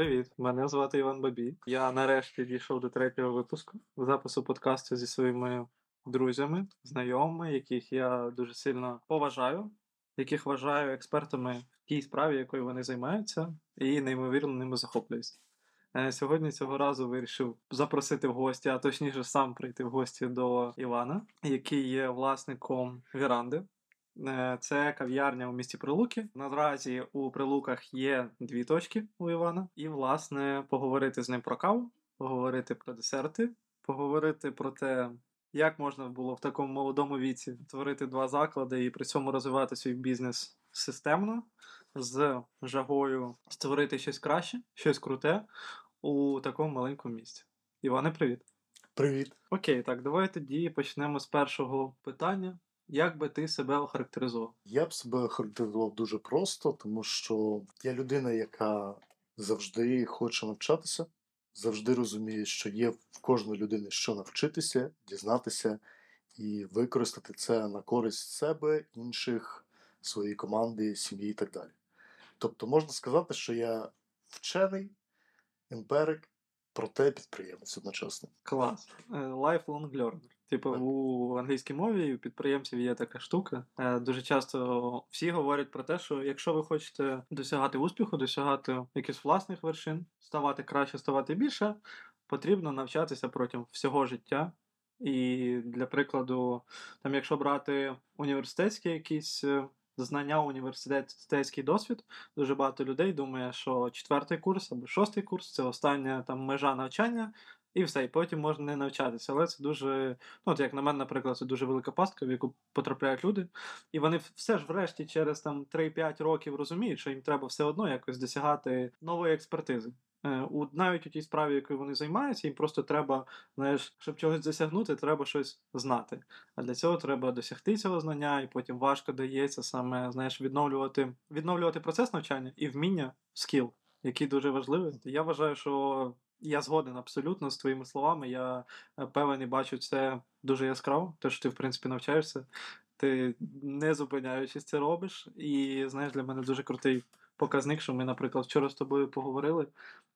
Привіт, мене звати Іван Бабій. Я нарешті дійшов до третього випуску запису подкасту зі своїми друзями, знайомими, яких я дуже сильно поважаю, яких вважаю експертами в тій справі, якою вони займаються, і неймовірно ними захоплююсь. Е, Сьогодні цього разу вирішив запросити в гості, а точніше сам прийти в гості до Івана, який є власником Віранди. Е, Це кав'ярня у місті Прилуки. Наразі у Прилуках є дві точки у Івана. І, власне, поговорити з ним про каву, поговорити про десерти, поговорити про те, як можна було в такому молодому віці творити два заклади і при цьому розвивати свій бізнес системно, з жагою створити щось краще, щось круте у такому маленькому місті. Іване, привіт. Привіт. Окей, так, давай тоді почнемо з першого питання. Як би ти себе охарактеризував? Я б себе характеризував дуже просто, тому що я людина, яка завжди хоче навчатися, завжди розуміє, що є в кожної людини що навчитися, дізнатися і використати це на користь себе, інших, своєї команди, сім'ї і так далі. Тобто можна сказати, що я вчений, емперик, проте підприємець одночасно. Клас. Е, Lifelong learner. Типу, у англійській мові у підприємців є така штука. Е, Дуже часто всі говорять про те, що якщо ви хочете досягати успіху, досягати якихось власних вершин, ставати краще, ставати більше, потрібно навчатися протягом всього життя. І для прикладу, там, якщо брати університетські якісь е, знання, університетський досвід, дуже багато людей думає, що четвертий курс або шостий курс це остання там межа навчання, і все, і потім можна не навчатися. Але це дуже, ну от як на мене, наприклад, це дуже велика пастка, в яку потрапляють люди. І вони все ж врешті через там 3-5 років розуміють, що їм треба все одно якось досягати нової експертизи. Е, У навіть у тій справі, якою вони займаються, їм просто треба, знаєш, щоб чогось досягнути, треба щось знати. А для цього треба досягти цього знання, і потім важко дається саме знаєш, відновлювати, відновлювати процес навчання і вміння, скіл, який дуже важливий. Я вважаю, що я згоден абсолютно з твоїми словами. Я е, певен і бачу це дуже яскраво, те, що ти, в принципі, навчаєшся. Ти не зупиняючись це робиш. І знаєш, для мене дуже крутий показник, що ми, наприклад, вчора з тобою поговорили.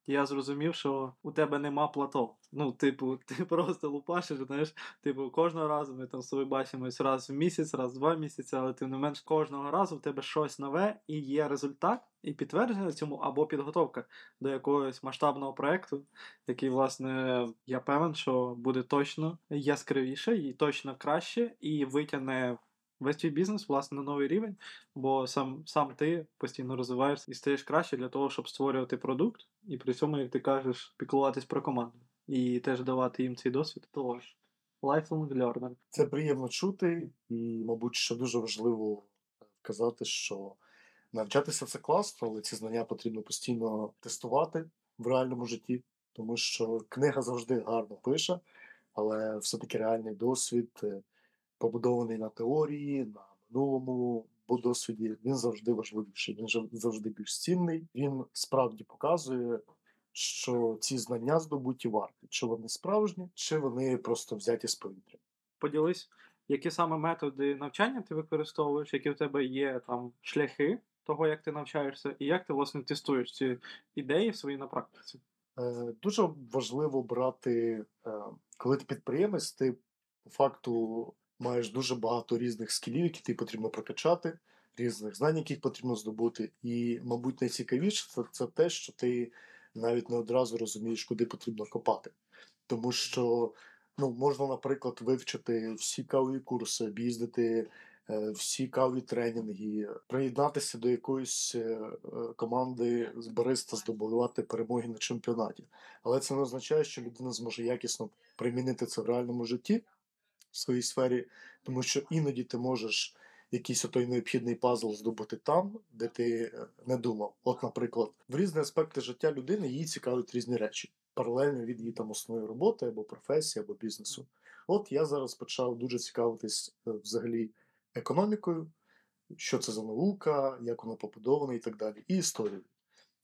Я зрозумів, що у тебе нема плато. Ну, типу, ти просто лупашиш, знаєш, типу, кожного разу ми там з тобою бачимось раз в місяць, раз в два місяці, але тим не менш кожного разу в тебе щось нове і є результат, і підтвердження цьому або підготовка до якогось масштабного проекту, який, власне, я певен, що буде точно яскравіше і точно краще, і витягне весь твій бізнес, власне, на новий рівень, бо сам, сам ти постійно розвиваєшся і стаєш краще для того, щоб створювати продукт, і при цьому, як ти кажеш, піклуватись про команду і теж давати їм цей досвід. Тож, lifelong learner. Це приємно чути, і, мабуть, що дуже важливо вказати, що навчатися це класно, але ці знання потрібно постійно тестувати в реальному житті, тому що книга завжди гарно пише, але все-таки реальний досвід, е, побудований на теорії, на минулому бо досвіді, він завжди важливіший, він завжди більш цінний. Він справді показує, що ці знання здобуті варті, чи вони справжні, чи вони просто взяті з повітря. Поділись, які саме методи навчання ти використовуєш, які в тебе є там шляхи того, як ти навчаєшся, і як ти власне тестуєш ці ідеї свої на практиці. Е, Дуже важливо брати, е, коли ти підприємець, ти по факту маєш дуже багато різних скілів, які тобі потрібно прокачати, різних знань, яких потрібно здобути. І, мабуть, найцікавіше це, це те, що ти навіть не одразу розумієш, куди потрібно копати. Тому що ну, можна, наприклад, вивчити всі кавові курси, об'їздити е, всі кавові тренінги, приєднатися до якоїсь е, команди з бариста, здобувати перемоги на чемпіонаті. Але це не означає, що людина зможе якісно примінити це в реальному житті в своїй сфері, тому що іноді ти можеш якийсь той необхідний пазл здобути там, де ти е, не думав. От, наприклад, в різні аспекти життя людини її цікавлять різні речі, паралельно від її там основної роботи або професії, або бізнесу. От я зараз почав дуже цікавитись е, взагалі економікою, що це за наука, як вона побудована і так далі, і історією.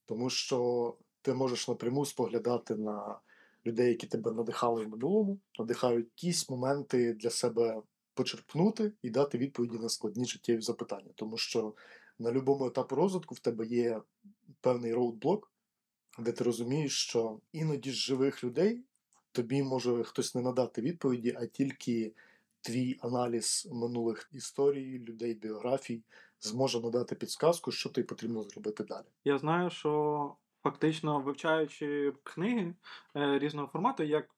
Тому що ти можеш напряму споглядати на людей, які тебе надихали в минулому, надихають якісь моменти для себе почерпнути і дати відповіді на складні життєві запитання. Тому що на будь-якому етапі розвитку в тебе є певний роудблок, де ти розумієш, що іноді з живих людей тобі може хтось не надати відповіді, а тільки твій аналіз минулих історій, людей, біографій зможе надати підсказку, що тобі потрібно зробити далі. Я знаю, що фактично вивчаючи книги е, різного формату, як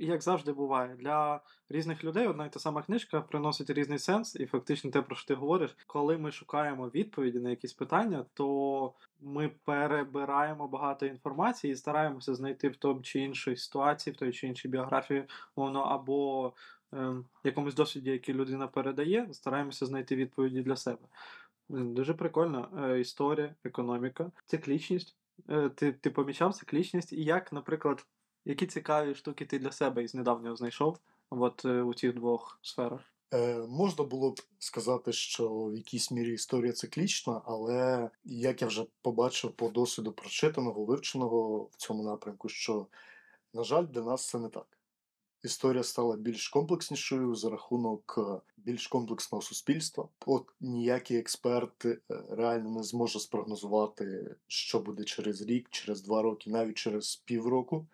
як завжди буває, для різних людей одна і та сама книжка приносить різний сенс, і фактично те, про що ти говориш, коли ми шукаємо відповіді на якісь питання, то ми перебираємо багато інформації і стараємося знайти в тому чи іншій ситуації, в той чи іншій біографії, воно або е, якомусь досвіді, який людина передає, стараємося знайти відповіді для себе. Дуже прикольна е, історія, економіка, циклічність. Е, ти ти помічав циклічність, і як, наприклад, які цікаві штуки ти для себе із недавнього знайшов от, е, у цих двох сферах? Е, Можна було б сказати, що в якійсь мірі історія циклічна, але як я вже побачив по досвіду прочитаного, вивченого в цьому напрямку, що, на жаль, для нас це не так. Історія стала більш комплекснішою за рахунок е, більш комплексного суспільства. От ніякий експерт е, реально не зможе спрогнозувати, що буде через рік, через два роки, навіть через півроку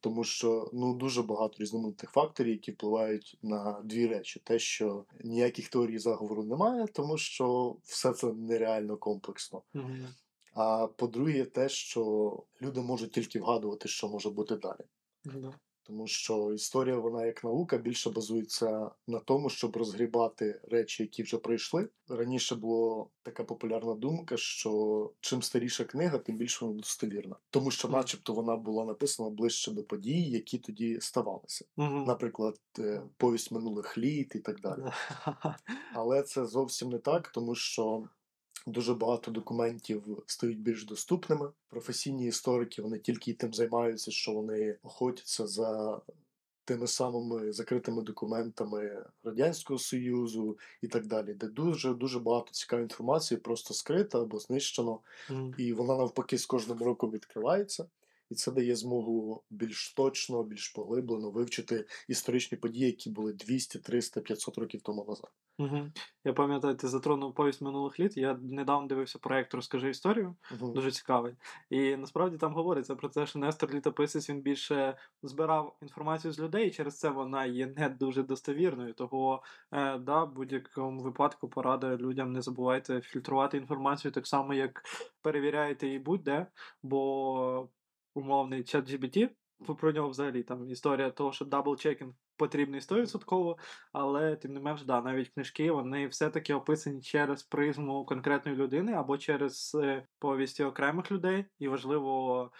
тому що ну дуже багато різноманітних факторів, які впливають на дві речі: те, що ніяких теорій заговору немає, тому що все це нереально комплексно. Mm-hmm. А по-друге, те, що люди можуть тільки вгадувати, що може бути далі. Mm-hmm. Тому що історія, вона як наука, більше базується на тому, щоб розгрібати речі, які вже пройшли. Раніше була така популярна думка, що чим старіша книга, тим більше вона достовірна. Тому що, начебто, вона була написана ближче до подій, які тоді ставалися. Наприклад, е, повість минулих літ і так далі. Але це зовсім не так, тому що дуже багато документів стають більш доступними. Професійні історики вони тільки тим займаються, що вони охотяться за тими самими закритими документами Радянського Союзу і так далі, де дуже дуже багато цікавої інформації просто скрита або знищено, mm. і вона навпаки з кожним роком відкривається. І це дає змогу більш точно, більш поглиблено вивчити історичні події, які були 200, 300, 500 років тому назад. Угу. Я пам'ятаю, ти затронув повість минулих літ. Я недавно дивився проєкт Розкажи історію, угу. дуже цікавий. І насправді там говориться про те, що Нестор Літописець він більше збирав інформацію з людей, і через це вона є не дуже достовірною. Того е, да, в будь-якому випадку порада людям не забувайте фільтрувати інформацію так само, як перевіряєте її будь-де, бо умовний чат GPT, про нього взагалі там історія того, що double-checking потрібний 100%, але тим не менш, да, навіть книжки вони все-таки описані через призму конкретної людини або через е, повісті окремих людей. І важливо,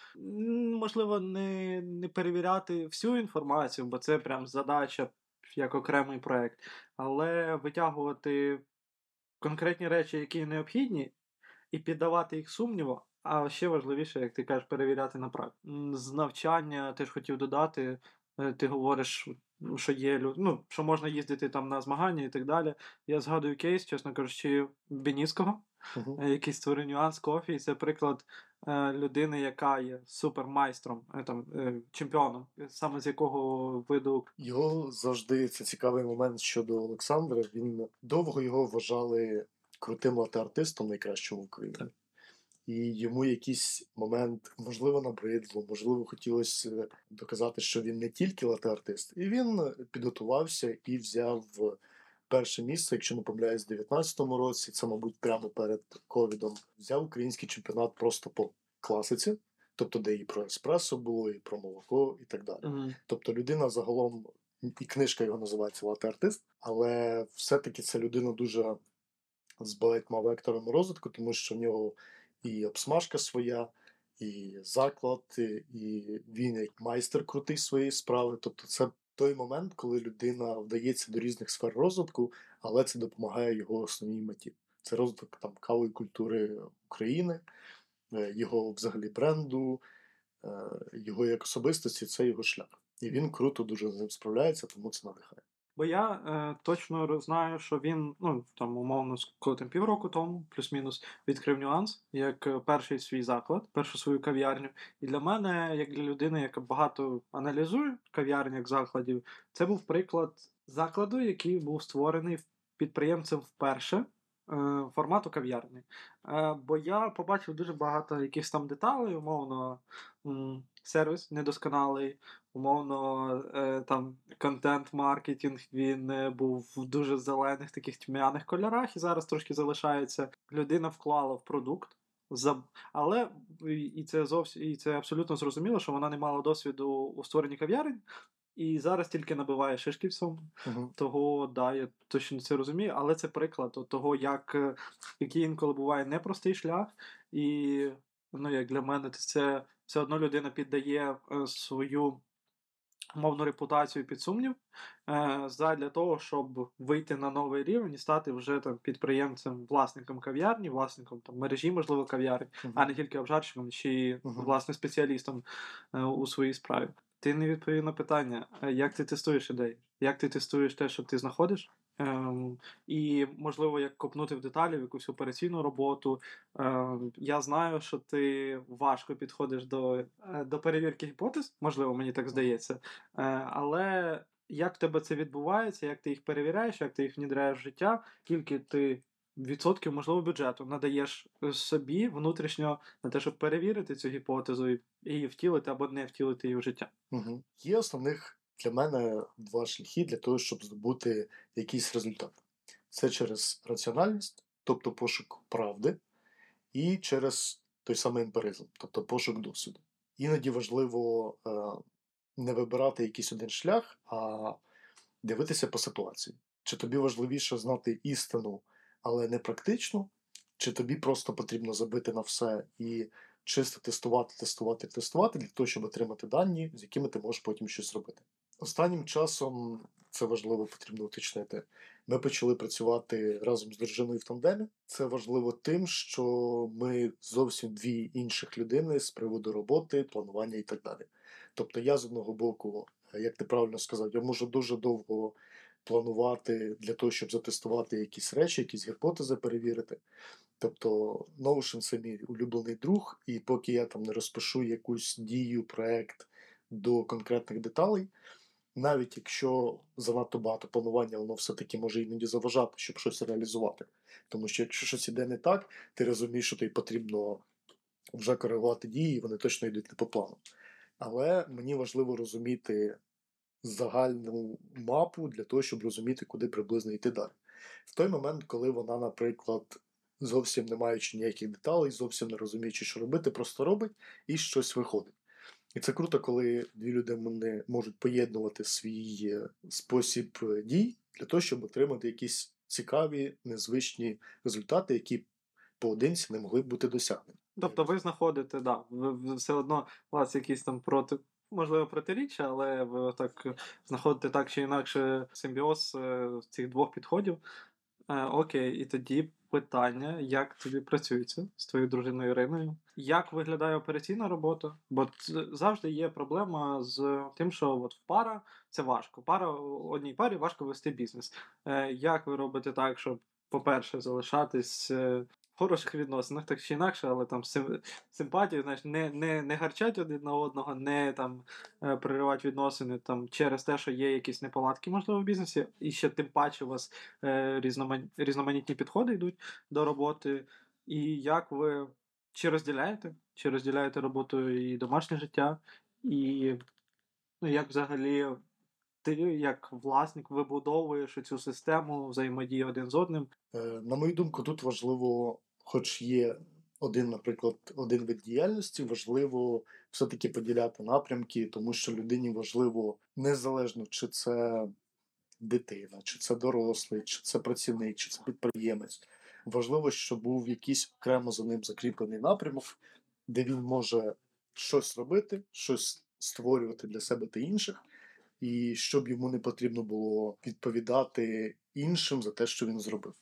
можливо, не не перевіряти всю інформацію, бо це прям задача як окремий проект, але витягувати конкретні речі, які необхідні, і піддавати їх сумніву. А ще важливіше, як ти кажеш, перевіряти на практику. З навчання теж хотів додати. Е, ти говориш, що є ну, що можна їздити там на змагання і так далі. Я згадую кейс, чесно кажучи, Бініського, uh-huh. який створив нюанс кофі. І це приклад е, людини, яка є супермайстром, там, чемпіоном, саме з якого виду. Його завжди це цікавий момент щодо Олександра. Він довго його вважали крутим лате-артистом найкращим в Україні. І йому якийсь момент, можливо, набридло, можливо, хотілося доказати, що він не тільки лате-артист. І він підготувався і взяв перше місце, якщо не помиляюсь, в 19-му році, це, мабуть, прямо перед ковідом, взяв український чемпіонат просто по класиці. Тобто, де і про еспресо було, і про молоко, і так далі. Mm-hmm. Тобто, людина загалом, і книжка його називається Лате-артист, але все-таки це людина дуже з багатьма векторами розвитку, тому що в нього і обсмажка своя, і заклад, і він як майстер крутий своєї справи. Тобто, це той момент, коли людина вдається до різних сфер розвитку, але це допомагає його основній меті. Це розвиток там кавої культури України, е, його взагалі бренду, е, його як особистості це його шлях. І він круто дуже з ним справляється, тому це надихає. Бо я е, точно знаю, що він, ну там умовно, коли там півроку тому, плюс-мінус, відкрив нюанс як е, перший свій заклад, першу свою кав'ярню. І для мене, як для людини, яка багато аналізує кав'ярні як закладів, це був приклад закладу, який був створений підприємцем вперше. е, формату кав'ярні. Е, бо я побачив дуже багато якихось там деталей, умовно, сервіс недосконалий, умовно, е, там контент-маркетинг він е, був в дуже зелених таких тьмяних кольорах і зараз трошки залишається. Людина вклала в продукт. Але і це зовсім і це абсолютно зрозуміло, що вона не мала досвіду у створенні кав'ярень, і зараз тільки набиває шишки в цьому. Мгм. Того, да, я точно це розумію, але це приклад от того, як е, який інколи буває непростий шлях, і ну, як для мене, це все одно людина піддає свою мовну репутацію під сумнів для того, щоб вийти на новий рівень і стати вже там підприємцем, власником кав'ярні, власником там мережі, можливо, кав'ярні, uh-huh. а не тільки обжарщиком чи Мгм. власне спеціалістом е, у своїй справі. Ти не відповів на питання, е, як ти тестуєш ідеї, як ти тестуєш те, що ти знаходиш, і можливо, як копнути в деталі в якусь операційну роботу. Ем, я знаю, що ти важко підходиш до, е, до перевірки гіпотез, можливо, мені так здається. Е, але як в тебе це відбувається, як ти їх перевіряєш, як ти їх внідряєш в життя, скільки ти відсотків, можливо, бюджету надаєш е, собі внутрішньо на те, щоб перевірити цю гіпотезу і втілити або не втілити її в життя. Мгм. Є основних для мене два шляхи для того, щоб здобути якийсь результат. Це через раціональність, тобто пошук правди, і через той самий емпіризм, тобто пошук досвіду. Іноді важливо е, не вибирати якийсь один шлях, а дивитися по ситуації. Чи тобі важливіше знати істину, але не практичну, чи тобі просто потрібно забити на все і чисто тестувати, тестувати, тестувати для того, щоб отримати дані, з якими ти можеш потім щось зробити. Останнім часом це важливо потрібно уточнити. Ми почали працювати разом з дружиною в тандемі. Це важливо тим, що ми зовсім дві інших людини з приводу роботи, планування і так далі. Тобто, я з одного боку, як ти правильно сказав, я можу дуже довго планувати для того, щоб затестувати якісь речі, якісь гіпотези перевірити. Тобто, Notion це мій улюблений друг, і поки я там не розпишу якусь дію, проект до конкретних деталей, навіть якщо занадто багато планування, воно все-таки може іноді заважати, щоб щось реалізувати. Тому що якщо щось іде не так, ти розумієш, що тобі потрібно вже коригувати дії, і вони точно йдуть не по плану. Але мені важливо розуміти загальну мапу для того, щоб розуміти, куди приблизно йти далі. В той момент, коли вона, наприклад, зовсім не маючи ніяких деталей, зовсім не розуміючи, що робити, просто робить і щось виходить. І це круто, коли дві людини можуть поєднувати свій е, спосіб е, дій для того, щоб отримати якісь цікаві, незвичні результати, які поодинці не могли б бути досягнені. Тобто ви знаходите, да, ви, все одно у вас якісь там проти, можливо, протиріччя, але ви так знаходите так чи інакше симбіоз е, цих двох підходів. Окей, і тоді питання, як тобі працюється з твоєю дружиною Іриною? Як виглядає операційна робота? Бо завжди є проблема з тим, що от в пара це важко. Пара одній парі важко вести бізнес. Е, як ви робите так, щоб, по-перше, залишатись е, хороших відносинах, так чи інакше, але там сим, симпатію, знаєш, не, не, не гарчать один на одного, не там е, проривати відносини там через те, що є якісь неполадки, можливо, в бізнесі, і ще тим паче у вас е, різноман... різноманітні підходи йдуть до роботи. І як ви чи розділяєте? Чи розділяєте роботу і домашнє життя? І ну, як взагалі ти, як власник, вибудовуєш цю систему взаємодії один з одним? Е, На мою думку, тут важливо, хоч є один, наприклад, один вид діяльності, важливо все-таки поділяти напрямки, тому що людині важливо незалежно, чи це дитина, чи це дорослий, чи це працівник, чи це підприємець. Важливо, щоб був якийсь окремо за ним закріплений напрямок, де він може щось робити, щось створювати для себе та інших, і щоб йому не потрібно було відповідати іншим за те, що він зробив.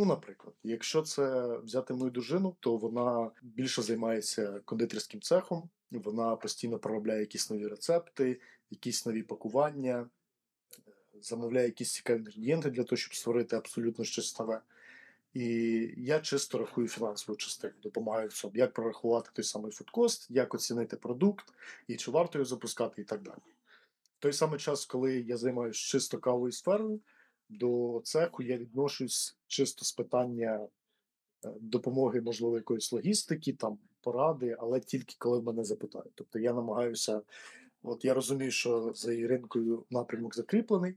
Ну, наприклад, якщо це взяти мою дружину, то вона більше займається кондитерським цехом, вона постійно проробляє якісь нові рецепти, якісь нові пакування, е, замовляє якісь цікаві інгредієнти для того, щоб створити абсолютно щось нове. І я чисто рахую фінансову частину, допомагаю в як прорахувати той самий фудкост, як оцінити продукт, і чи варто його запускати, і так далі. В той самий час, коли я займаюся чисто кавою сферою, до цеху я відношусь чисто з питання е, допомоги, можливо, якоїсь логістики, там поради, але тільки коли мене запитають. Тобто я намагаюся, от я розумію, що за Іринкою напрямок закріплений,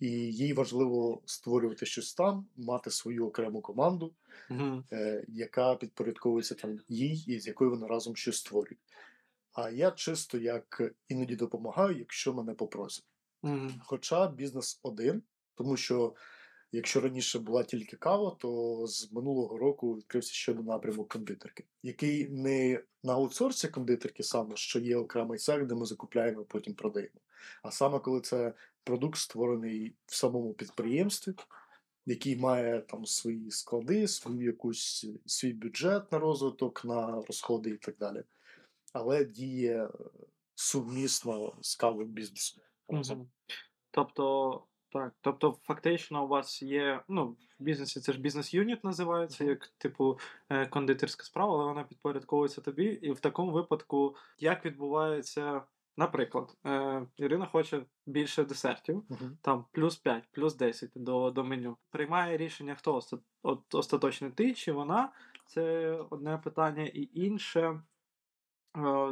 і їй важливо створювати щось там, мати свою окрему команду, Угу. е, яка підпорядковується там їй, і з якою вони разом щось створюють. А я чисто як іноді допомагаю, якщо мене попросять. Угу. Хоча бізнес один, тому що якщо раніше була тільки кава, то з минулого року відкрився ще один напрямок кондитерки, який не на аутсорсі кондитерки саме, що є окремий цех, де ми закупляємо, і потім продаємо. А саме коли це продукт створений в самому підприємстві, який має там свої склади, свою якусь свій бюджет на розвиток, на розходи і так далі. Але діє е, сумісно з кавою бізнесу. Мгм. Тобто, так, тобто, фактично, у вас є, ну, в бізнесі це ж бізнес-юніт називається, як, типу, е, кондитерська справа, але вона підпорядковується тобі. І в такому випадку, як відбувається, наприклад, е, Ірина хоче більше десертів, Мгм. там плюс 5, плюс 10 до, до меню. Приймає рішення хто оста- от, остаточно ти чи вона? Це одне питання. І інше, е,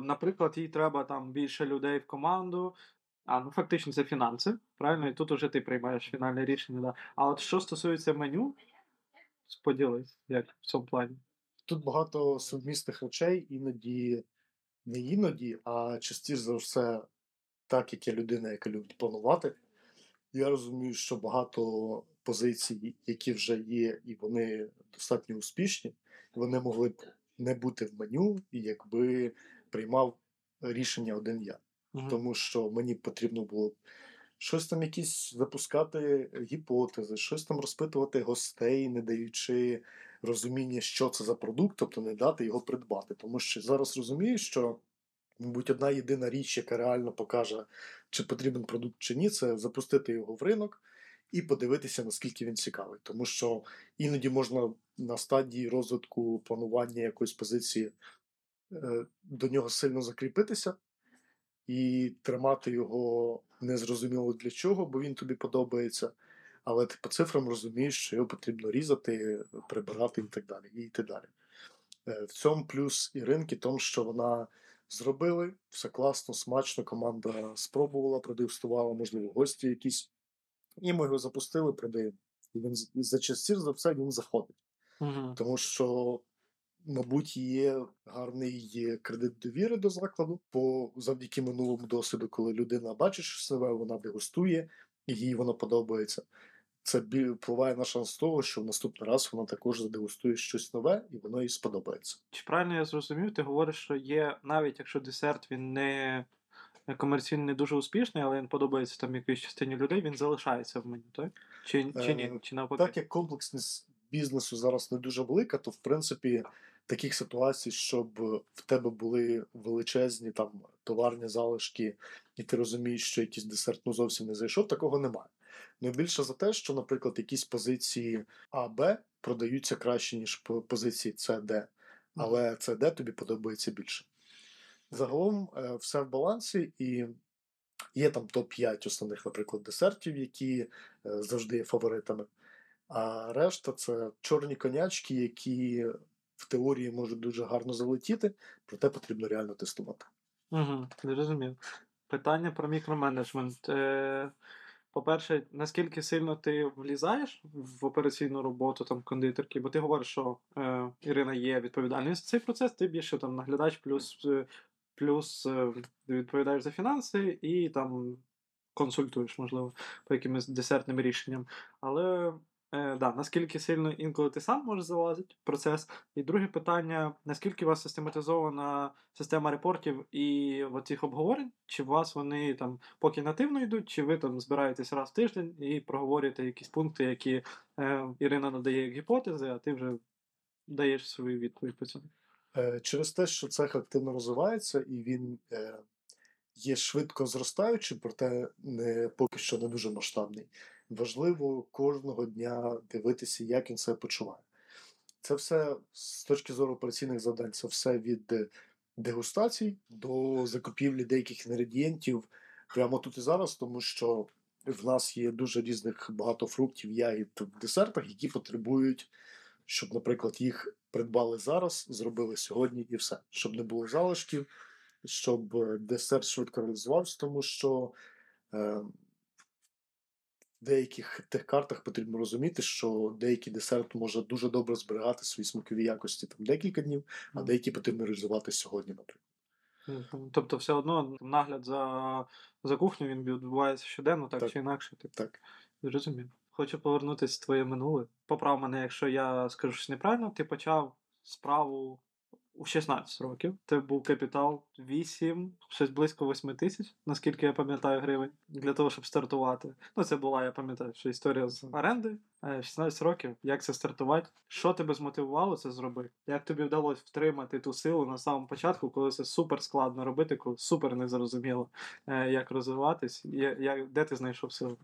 наприклад, їй треба там більше людей в команду. А, ну фактично це фінанси, правильно? І тут уже ти приймаєш фінальне рішення. Да. А от що стосується меню, поділись, як в цьому плані. Тут багато сумісних речей, іноді не іноді, а частіше за все, так як я людина, яка любить планувати. Я розумію, що багато позицій, які вже є, і вони достатньо успішні, вони могли б не бути в меню, якби приймав рішення один я. Мгм. Тому що мені потрібно було щось там якісь запускати гіпотези, щось там розпитувати гостей, не даючи розуміння, що це за продукт, тобто не дати його придбати. Тому що зараз розумію, що, мабуть, одна єдина річ, яка реально покаже, чи потрібен продукт чи ні, це запустити його в ринок і подивитися, наскільки він цікавий. Тому що іноді можна на стадії розвитку планування якоїсь позиції е, до нього сильно закріпитися і тримати його незрозуміло для чого, бо він тобі подобається. Але ти по цифрам розумієш, що його потрібно різати, прибирати і так далі. І йти далі. Е, В цьому плюс Іринки, тому що вона зробили все класно, смачно. Команда спробувала, продегустувала, можливо, гості якісь. І ми його запустили, продаємо. І він за частіше за все він заходить. Мгм. Тому що, мабуть, є гарний кредит довіри до закладу, бо завдяки минулому досвіду, коли людина бачить нове, вона дегустує, і їй воно подобається. Це впливає на шанс того, що в наступний раз вона також задегустує щось нове, і воно їй сподобається. Чи правильно я зрозумів? Ти говориш, що є, навіть якщо десерт він не комерційно не дуже успішний, але він подобається там якоїсь частині людей, він залишається в меню, так? Чи, чи ні? Е, Чи навпаки? Так як комплексність бізнесу зараз не дуже велика, то в принципі таких ситуацій, щоб в тебе були величезні там товарні залишки, і ти розумієш, що якийсь десерт ну зовсім не зайшов, такого немає. Найбільше за те, що, наприклад, якісь позиції А, Б продаються краще, ніж позиції С, Д, але С, Д тобі подобається більше. Загалом е, все в балансі, і є там топ-5 основних, наприклад, десертів, які е, завжди є фаворитами. А решта це чорні конячки, які в теорії можуть дуже гарно залетіти, проте потрібно реально тестувати. Угу, зрозумів. Питання про мікроменеджмент. Е, по-перше, наскільки сильно ти влізаєш в операційну роботу там кондитерки? Бо ти говориш, що е, Ірина є відповідальною за цей процес, ти більше там наглядач, плюс, е, плюс е, відповідаєш за фінанси і там консультуєш, можливо, по якимось десертним рішенням. Але е, да, наскільки сильно інколи ти сам можеш залазити в процес? І друге питання: наскільки у вас систематизована система репортів і оцих обговорень? Чи у вас вони там поки нативно йдуть, чи ви там збираєтесь раз в тиждень і проговорюєте якісь пункти, які е, Ірина надає як гіпотези, а ти вже даєш свою відповідь по цьому? Е, Через те, що цех активно розвивається і він е, є швидко зростаючим, проте не, поки що не дуже масштабний. Важливо кожного дня дивитися, як він себе почуває. Це все з точки зору операційних завдань, це все від е, дегустацій до закупівлі деяких інгредієнтів прямо тут і зараз, тому що в нас є дуже різних багато фруктів, ягід в десертах, які потребують, щоб, наприклад, їх придбали зараз, зробили сьогодні і все, щоб не було залишків, щоб е, десерт швидко реалізувався, тому що е, деяких тих картах потрібно розуміти, що деякий десерт може дуже добре зберігати свої смакові якості там декілька днів, а деякі потрібно реалізувати сьогодні, наприклад. Тобто, все одно нагляд за, за кухню він відбувається щоденно, так, Так. чи інакше. Типу. Так. Зрозумів. Хочу повернутися в твоє минуле. Поправ мене, якщо я скажу щось неправильно, ти почав справу у 16 років. Це був капітал 8, щось близько 8 тисяч, наскільки я пам'ятаю гривень, для того, щоб стартувати. Ну, це була, я пам'ятаю, що історія з оренди. Е, 16 років, як це стартувати? Що тебе змотивувало це зробити? Як тобі вдалося втримати ту силу на самому початку, коли це супер складно робити, коли супер незрозуміло, е, як розвиватись, як, де ти знайшов силу?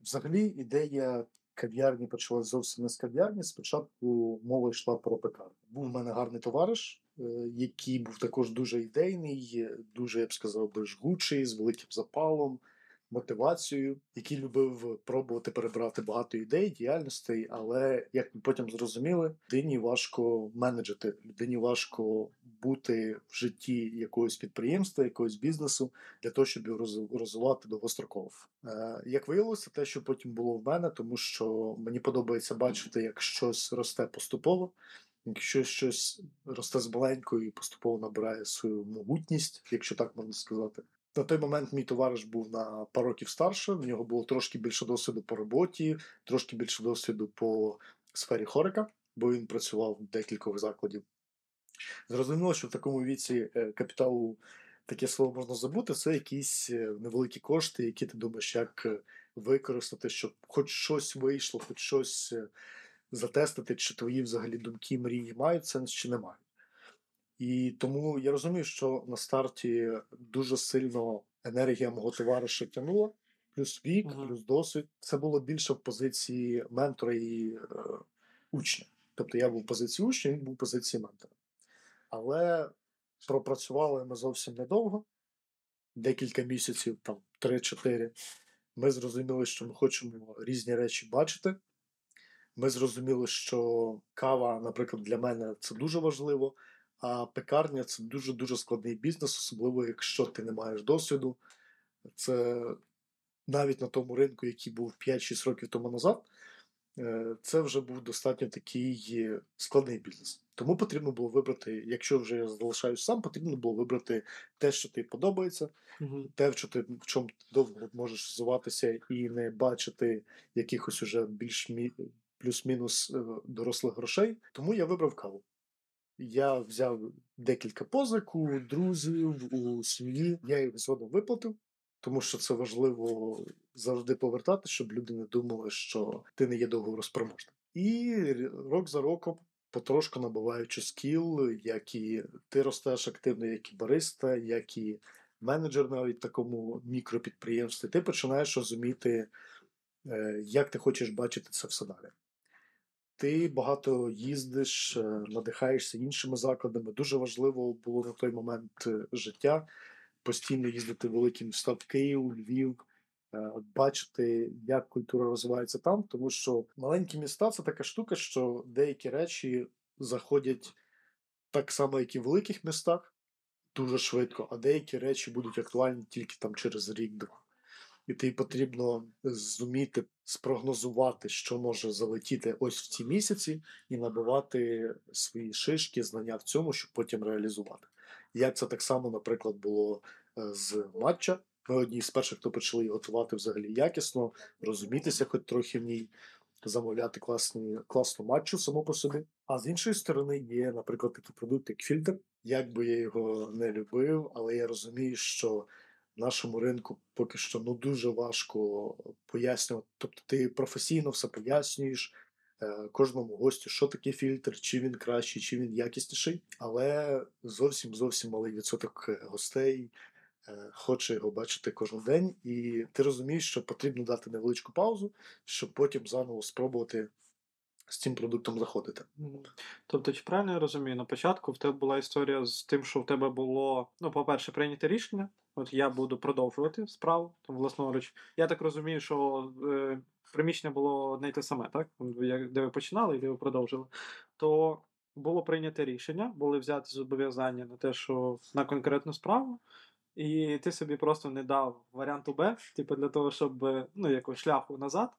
Взагалі, ідея кав'ярні почалась зовсім не з кав'ярні. Спочатку мова йшла про пекарню. Був у мене гарний товариш, е, який був також дуже ідейний, дуже, я б сказав, би, жгучий, з великим запалом, мотивацією, який любив пробувати перебрати багато ідей, діяльностей, але як ми потім зрозуміли, людині важко менеджити, людині важко бути в житті якогось підприємства, якогось бізнесу для того, щоб його роз- розвивати довгостроково. Е, Як виявилося, те, що потім було в мене, тому що мені подобається бачити, як щось росте поступово, якщо щось росте з маленькою і поступово набирає свою могутність, якщо так можна сказати. На той момент мій товариш був на пару років старше, в нього було трошки більше досвіду по роботі, трошки більше досвіду по сфері хорика, бо він працював в декількох закладів. Зрозуміло, що в такому віці е, капіталу таке слово можна забути, це якісь е, невеликі кошти, які ти думаєш, як е, використати, щоб хоч щось вийшло, хоч щось затестити, чи твої взагалі думки, мрії мають сенс, чи не мають. І тому я розумію, що на старті дуже сильно енергія мого товариша тянула, плюс вік, Мгм. плюс досвід. Це було більше в позиції ментора і е, учня. Тобто я був в позиції учня, він був в позиції ментора. Але пропрацювали ми зовсім недовго, декілька місяців, там 3-4. Ми зрозуміли, що ми хочемо різні речі бачити. Ми зрозуміли, що кава, наприклад, для мене це дуже важливо, а пекарня це дуже-дуже складний бізнес, особливо якщо ти не маєш досвіду. Це навіть на тому ринку, який був 5-6 років тому назад, це вже був достатньо такий е, складний бізнес. Тому потрібно було вибрати, якщо вже я залишаюсь сам, потрібно було вибрати те, що тобі подобається, Мгм. те, в що ти в чому довго можеш розвиватися і не бачити якихось уже більш мі... плюс-мінус е, дорослих грошей. Тому я вибрав каву. Я взяв декілька позик у друзів, у сім'ї. Я їх згодом виплатив, тому що це важливо завжди повертати, щоб люди не думали, що ти не є договороспроможним. І рок за роком. Потрошку набуваючи скіл, як і ти ростеш активно, як і бариста, як і менеджер навіть такому мікропідприємстві, ти починаєш розуміти, е, як ти хочеш бачити це все далі. Ти багато їздиш, е, надихаєшся іншими закладами. Дуже важливо було на той момент е, життя постійно їздити в великі міста в Київ, Львів, е, бачити, як культура розвивається там, тому що маленькі міста це така штука, що деякі речі заходять так само, як і в великих містах, дуже швидко, а деякі речі будуть актуальні тільки там через рік-два. І тобі потрібно зуміти спрогнозувати, що може залетіти ось в ці місяці, і набивати свої шишки, знання в цьому, щоб потім реалізувати. Як це так само, наприклад, було е, з матча. Ми одні з перших, хто почали готувати взагалі якісно, розумітися, хоч трохи в ній, замовляти класні, класну матчу само по собі. А з іншої сторони, є, наприклад, такий продукт, як фільтр. Як би я його не любив, але я розумію, що нашому ринку поки що ну дуже важко пояснювати. Тобто ти професійно все пояснюєш кожному гостю, що таке фільтр, чи він кращий, чи він якісніший, але зовсім зовсім малий відсоток е, гостей е, хоче його бачити кожен день, і ти розумієш, що потрібно дати невеличку паузу, щоб потім заново спробувати з цим продуктом заходити. Тобто, чи правильно я розумію, на початку в тебе була історія з тим, що в тебе було, ну, по-перше, прийняте рішення от я буду продовжувати справу там, власноруч. Я так розумію, що е, приміщення було одне й те саме, так? Де ви починали і де ви продовжили. То було прийнято рішення, були взяті зобов'язання на те, що на конкретну справу. І ти собі просто не дав варіанту Б, типу, для того, щоб е, ну, якось шляху назад,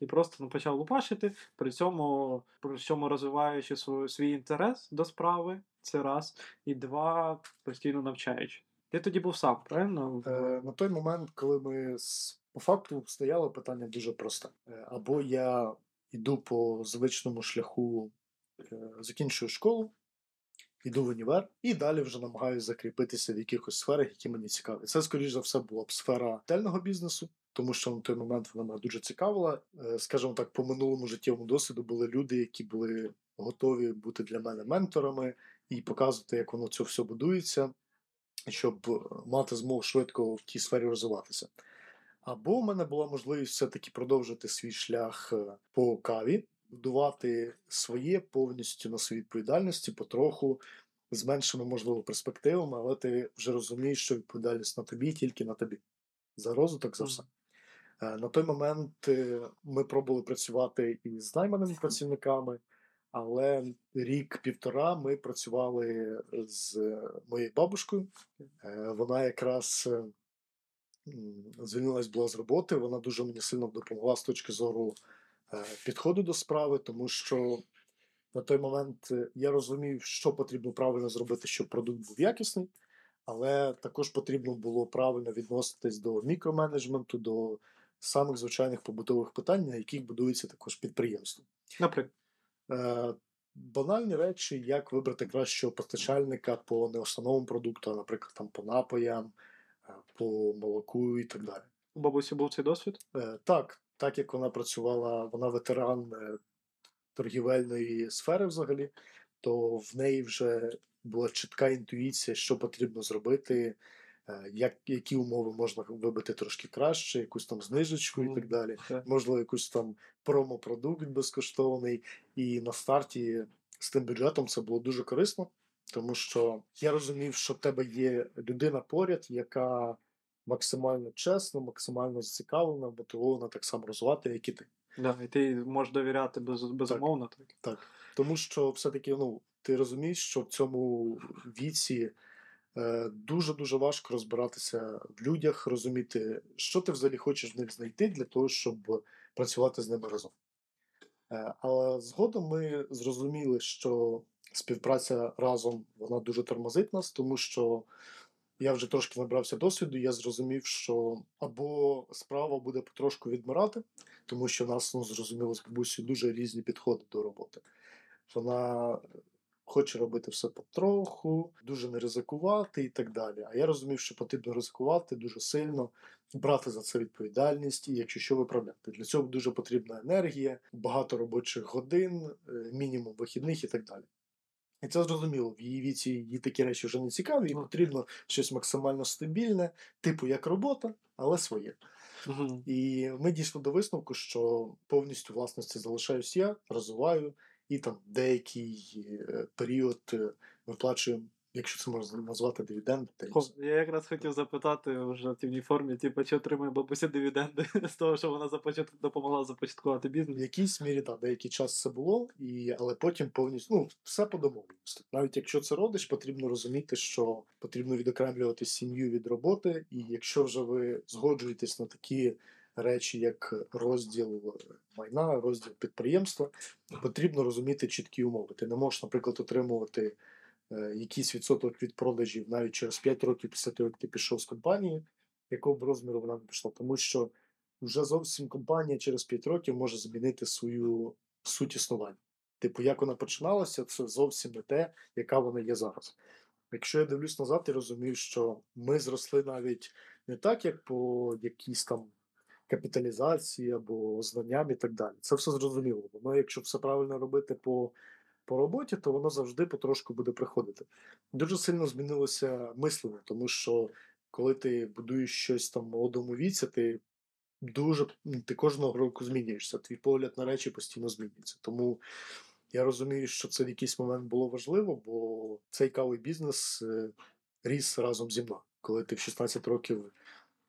і просто ну, почав лупашити, при цьому, при цьому розвиваючи свій, свій інтерес до справи, це раз, і два, постійно навчаючи. Ти тоді був сам, правильно? Е, на той момент, коли ми з- по факту стояло питання дуже просте. Е, Або я йду по звичному шляху, е, закінчую школу, йду в універ і далі вже намагаюся закріпитися в якихось сферах, які мені цікаві. Це, скоріш за все, була б сфера готельного бізнесу, тому що на той момент вона мене дуже цікавила. Е, Скажімо так, по минулому життєвому досвіду були люди, які були готові бути для мене менторами і показувати, як воно це все будується щоб мати змогу швидко в тій сфері розвиватися. Або в мене була можливість все-таки продовжити свій шлях е, по каві, будувати своє повністю на своїй відповідальності, потроху, з меншими, можливо, перспективами, але ти вже розумієш, що відповідальність на тобі, тільки на тобі. За розвиток, за все. Е, На той момент е, ми пробували працювати і з найманими працівниками, але рік-півтора ми працювали з моєю бабушкою. Вона якраз звільнилась була з роботи. Вона дуже мені сильно допомогла з точки зору е, підходу до справи, тому що на той момент е, я розумів, що потрібно правильно зробити, щоб продукт був якісний, але також потрібно було правильно відноситись до мікроменеджменту, до самих звичайних побутових питань, на яких будується також підприємство. Наприклад. Е, банальні речі, як вибрати кращого постачальника по неосновному продукту, а, наприклад, там по напоям, по молоку і так далі. У бабусі був цей досвід? Е, так, так як вона працювала, вона ветеран е, торгівельної сфери взагалі, то в неї вже була чітка інтуїція, що потрібно зробити, е, як, які умови можна вибити трошки краще, якусь там знижечку і так далі Це- можливо, якийсь там промопродукт безкоштовний. І на старті з тим бюджетом це було дуже корисно, тому що я розумів, що в тебе є людина поряд, яка максимально чесна, максимально зацікавлена, мотивована так само розвивати, як і ти. Да, і ти можеш довіряти без, безумовно. Так. Так. Тому що все-таки ну, ти розумієш, що в цьому віці е, дуже-дуже важко розбиратися в людях, розуміти, що ти взагалі хочеш в них знайти для того, щоб працювати з ними разом. Е, але згодом ми зрозуміли, що співпраця разом вона дуже тормозить нас, тому що я вже трошки набрався досвіду, я зрозумів, що або справа буде потрошку відмирати, тому що в нас ну, зрозуміло з бабусею дуже різні підходи до роботи. Вона хоче робити все потроху, дуже не ризикувати і так далі. А я розумів, що потрібно ризикувати дуже сильно, брати за це відповідальність і, якщо що, виправляти. Для цього дуже потрібна енергія, багато робочих годин, е, мінімум вихідних і так далі. І це зрозуміло, в її віці її такі речі вже не цікаві, і Ну. потрібно щось максимально стабільне, типу як робота, але своє. Угу. І ми дійшли до висновку, що повністю власності залишаюсь я, розвиваю, і там деякий е, період е, виплачуємо, якщо це можна назвати дивіденди. й. Я якраз хотів запитати вже в активній формі, типу, чи отримує бабуся дивіденди з того, що вона започат... допомогла започаткувати бізнес? В якійсь мірі так, деякий час це було, і, але потім повністю ну, все по домовленості. Навіть якщо це родич, потрібно розуміти, що потрібно відокремлювати сім'ю від роботи, і якщо вже ви згоджуєтесь на такі речі, як розділ майна, розділ підприємства, потрібно розуміти чіткі умови. Ти не можеш, наприклад, отримувати е, якийсь відсоток від продажів навіть через 5 років після того, як ти пішов з компанії, якого б розміру вона пішла, тому що вже зовсім компанія через 5 років може змінити свою суть існування. Типу, як вона починалася, це зовсім не те, яка вона є зараз. Якщо я дивлюсь назад, я розумію, що ми зросли навіть не так, як по якійсь там капіталізації або знанням і так далі. Це все зрозуміло. Воно, якщо все правильно робити по, по роботі, то воно завжди потрошку буде приходити. Дуже сильно змінилося мислення, тому що коли ти будуєш щось там в молодому віці, ти дуже ти кожного року змінюєшся. Твій погляд на речі постійно змінюється. Тому я розумію, що це в якийсь момент було важливо, бо цей кавий бізнес е, ріс разом зі мною. коли ти в 16 років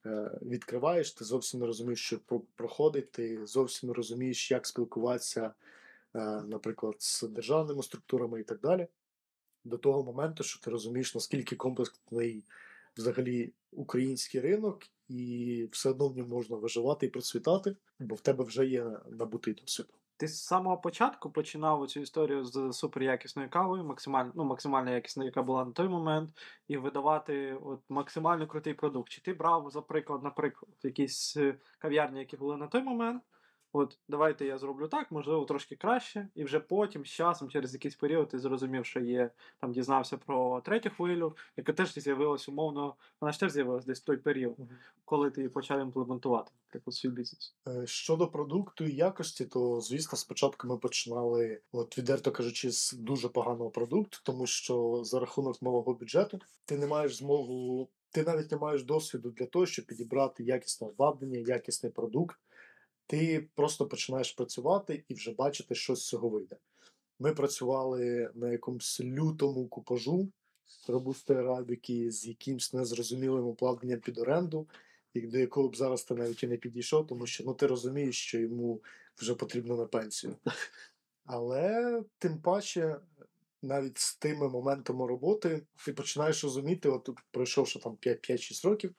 е, відкриваєш, ти зовсім не розумієш, що проходить, ти зовсім не розумієш, як спілкуватися, наприклад, з державними структурами і так далі. До того моменту, що ти розумієш, наскільки комплексний взагалі український ринок, і все одно в ньому можна виживати і процвітати, бо в тебе вже є набутий досвід. Ти з самого початку починав цю історію з суперякісною кавою, максимально, ну, максимально якісною, яка була на той момент, і видавати от, максимально крутий продукт. Чи ти брав, за приклад, наприклад, якісь е, кав'ярні, які були на той момент? От давайте я зроблю так, можливо, трошки краще, і вже потім, з часом, через якийсь період, ти зрозумів, що є, там дізнався про третю хвилю, яка теж з'явилась умовно, вона ж теж з'явилась десь в той період, коли ти почав імплементувати, наприклад, свій бізнес. Е, Щодо продукту і якості, то звісно, спочатку ми починали, от відверто кажучи, з дуже поганого продукту, тому що за рахунок малого бюджету ти не маєш змогу, ти навіть не маєш досвіду для того, щоб підібрати якісне обладнання, якісний продукт. Ти просто починаєш працювати і вже бачити, що з цього вийде. Ми працювали на якомусь лютому купажу робусти арабіки з якимсь незрозумілим обладнанням під оренду, і до якого б зараз ти навіть і не підійшов, тому що ну, ти розумієш, що йому вже потрібно на пенсію. Але тим паче, навіть з тими моментами роботи, ти починаєш розуміти, от пройшовши там 5-6 років,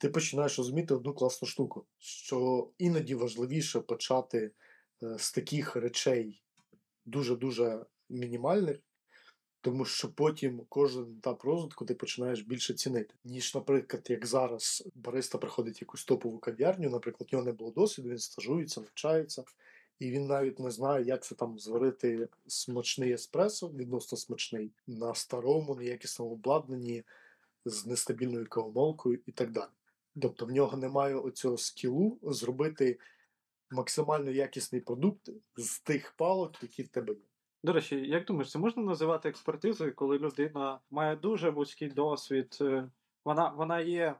ти починаєш розуміти одну класну штуку, що іноді важливіше почати е, з таких речей дуже-дуже мінімальних, тому що потім кожен етап розвитку ти починаєш більше цінити. Ніж, наприклад, як зараз бариста приходить якусь топову кав'ярню, наприклад, в нього не було досвіду, він стажується, навчається, і він навіть не знає, як це там зварити смачний еспресо, відносно смачний, на старому, неякісному обладнанні з нестабільною кавомолкою і так далі. Тобто в нього немає оцього скілу зробити максимально якісний продукт з тих палок, які в тебе є. До речі, як думаєш, це можна називати експертизою, коли людина має дуже вузький досвід, е, вона, вона є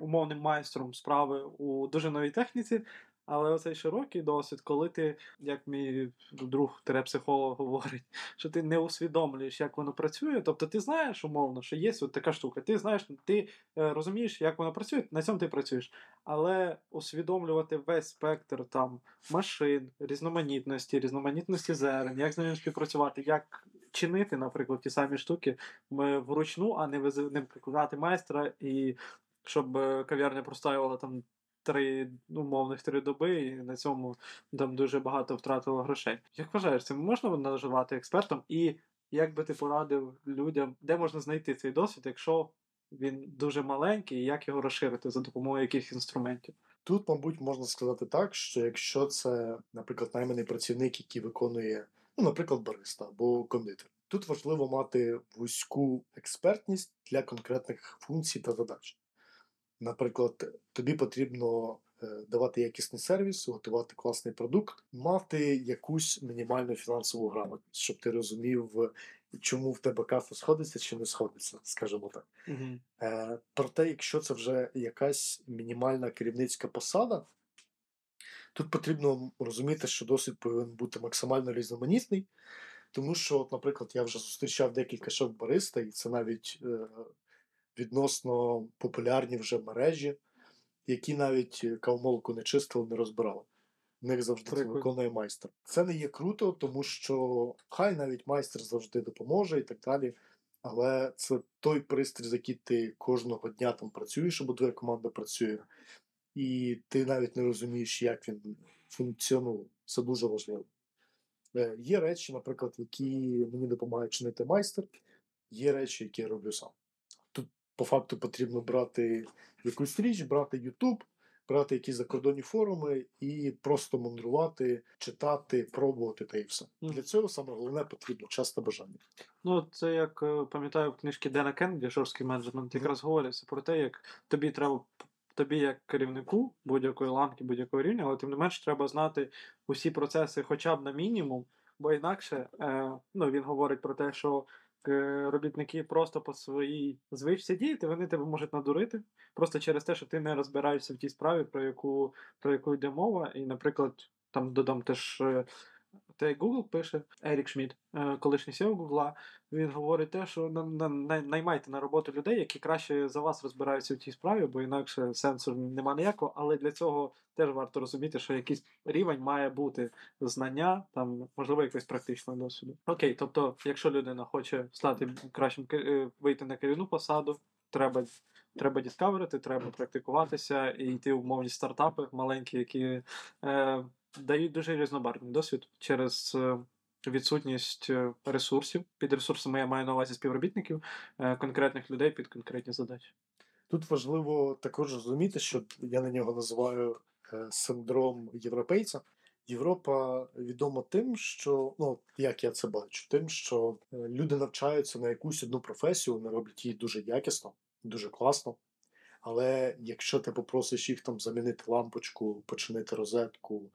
умовним майстром справи у дуже новій техніці, але оцей широкий досвід, коли ти, як мій друг психолог говорить, що ти не усвідомлюєш, як воно працює. Тобто ти знаєш умовно, що є от така штука. Ти знаєш, ти е, розумієш, як воно працює, на цьому ти працюєш. Але усвідомлювати весь спектр там машин, різноманітності, різноманітності зерен, як з ними співпрацювати, як чинити, наприклад, ті самі штуки вручну, а не викликати майстра, і щоб е, кав'ярня простоювала там три умовних три доби, і на цьому там дуже багато втратило грошей. Як вважаєш, це можна називати експертом? І як би ти порадив людям, де можна знайти цей досвід, якщо він дуже маленький, і як його розширити за допомогою яких інструментів? Тут, мабуть, можна сказати так, що якщо це, наприклад, найманий працівник, який виконує, ну, наприклад, бариста або кондитер, тут важливо мати вузьку експертність для конкретних функцій та задач. Наприклад, тобі потрібно е, давати якісний сервіс, готувати класний продукт, мати якусь мінімальну фінансову грамотність, щоб ти розумів, чому в тебе кафе сходиться чи не сходиться, скажімо так. Угу. Проте, якщо це вже якась мінімальна керівницька посада, тут потрібно розуміти, що досвід повинен бути максимально різноманітний, тому що, от, наприклад, я вже зустрічав декілька шеф-бариста, і це навіть е, відносно популярні вже мережі, які навіть кавомолку не чистили, не розбирали. В них завжди це виконує майстер. Це не є круто, тому що хай навіть майстер завжди допоможе і так далі. Але це той пристрій, за який ти кожного дня там працюєш, або твоя команда працює, і ти навіть не розумієш, як він функціонує. Це дуже важливо. Е, Є речі, наприклад, які мені допомагає чинити майстер, є речі, які я роблю сам. По факту потрібно брати якусь річ, брати YouTube, брати якісь закордонні форуми і просто мандрувати, читати, пробувати та і все. Для цього саме головне потрібно час та бажання. Ну, це як е, пам'ятаю в книжці Дена Кеннеді, жорсткий менеджмент, якраз говориться про те, як тобі треба. Тобі, як керівнику будь-якої ланки, будь-якого рівня, але тим не менш треба знати усі процеси хоча б на мінімум, бо інакше е, ну, він говорить про те, що робітники просто по своїй звичці діяти, вони тебе можуть надурити просто через те, що ти не розбираєшся в тій справі, про яку, про яку йде мова. І, наприклад, там додам теж е, те, Google пише, Ерік Шмідт, е, колишній SEO Google, він говорить те, що на, на, на, наймайте на роботу людей, які краще за вас розбираються в тій справі, бо інакше сенсу нема ніякого. Але для цього теж варто розуміти, що якийсь рівень має бути знання, там, можливо, якогось практичного досвіду. Окей, тобто, якщо людина хоче стати кращим е, вийти на керівну посаду, треба. Треба діскаверити, треба практикуватися і йти в умовні стартапи маленькі, які е, дають дуже різнобарвний досвід через е, відсутність е, ресурсів. Під ресурсами я маю на увазі співробітників, е, конкретних людей під конкретні задачі. Тут важливо також розуміти, що я на нього називаю синдром європейця. Європа відома тим, що ну як я це бачу, тим, що люди навчаються на якусь одну професію, вони роблять її дуже якісно, дуже класно. Але якщо ти попросиш їх там замінити лампочку, починити розетку,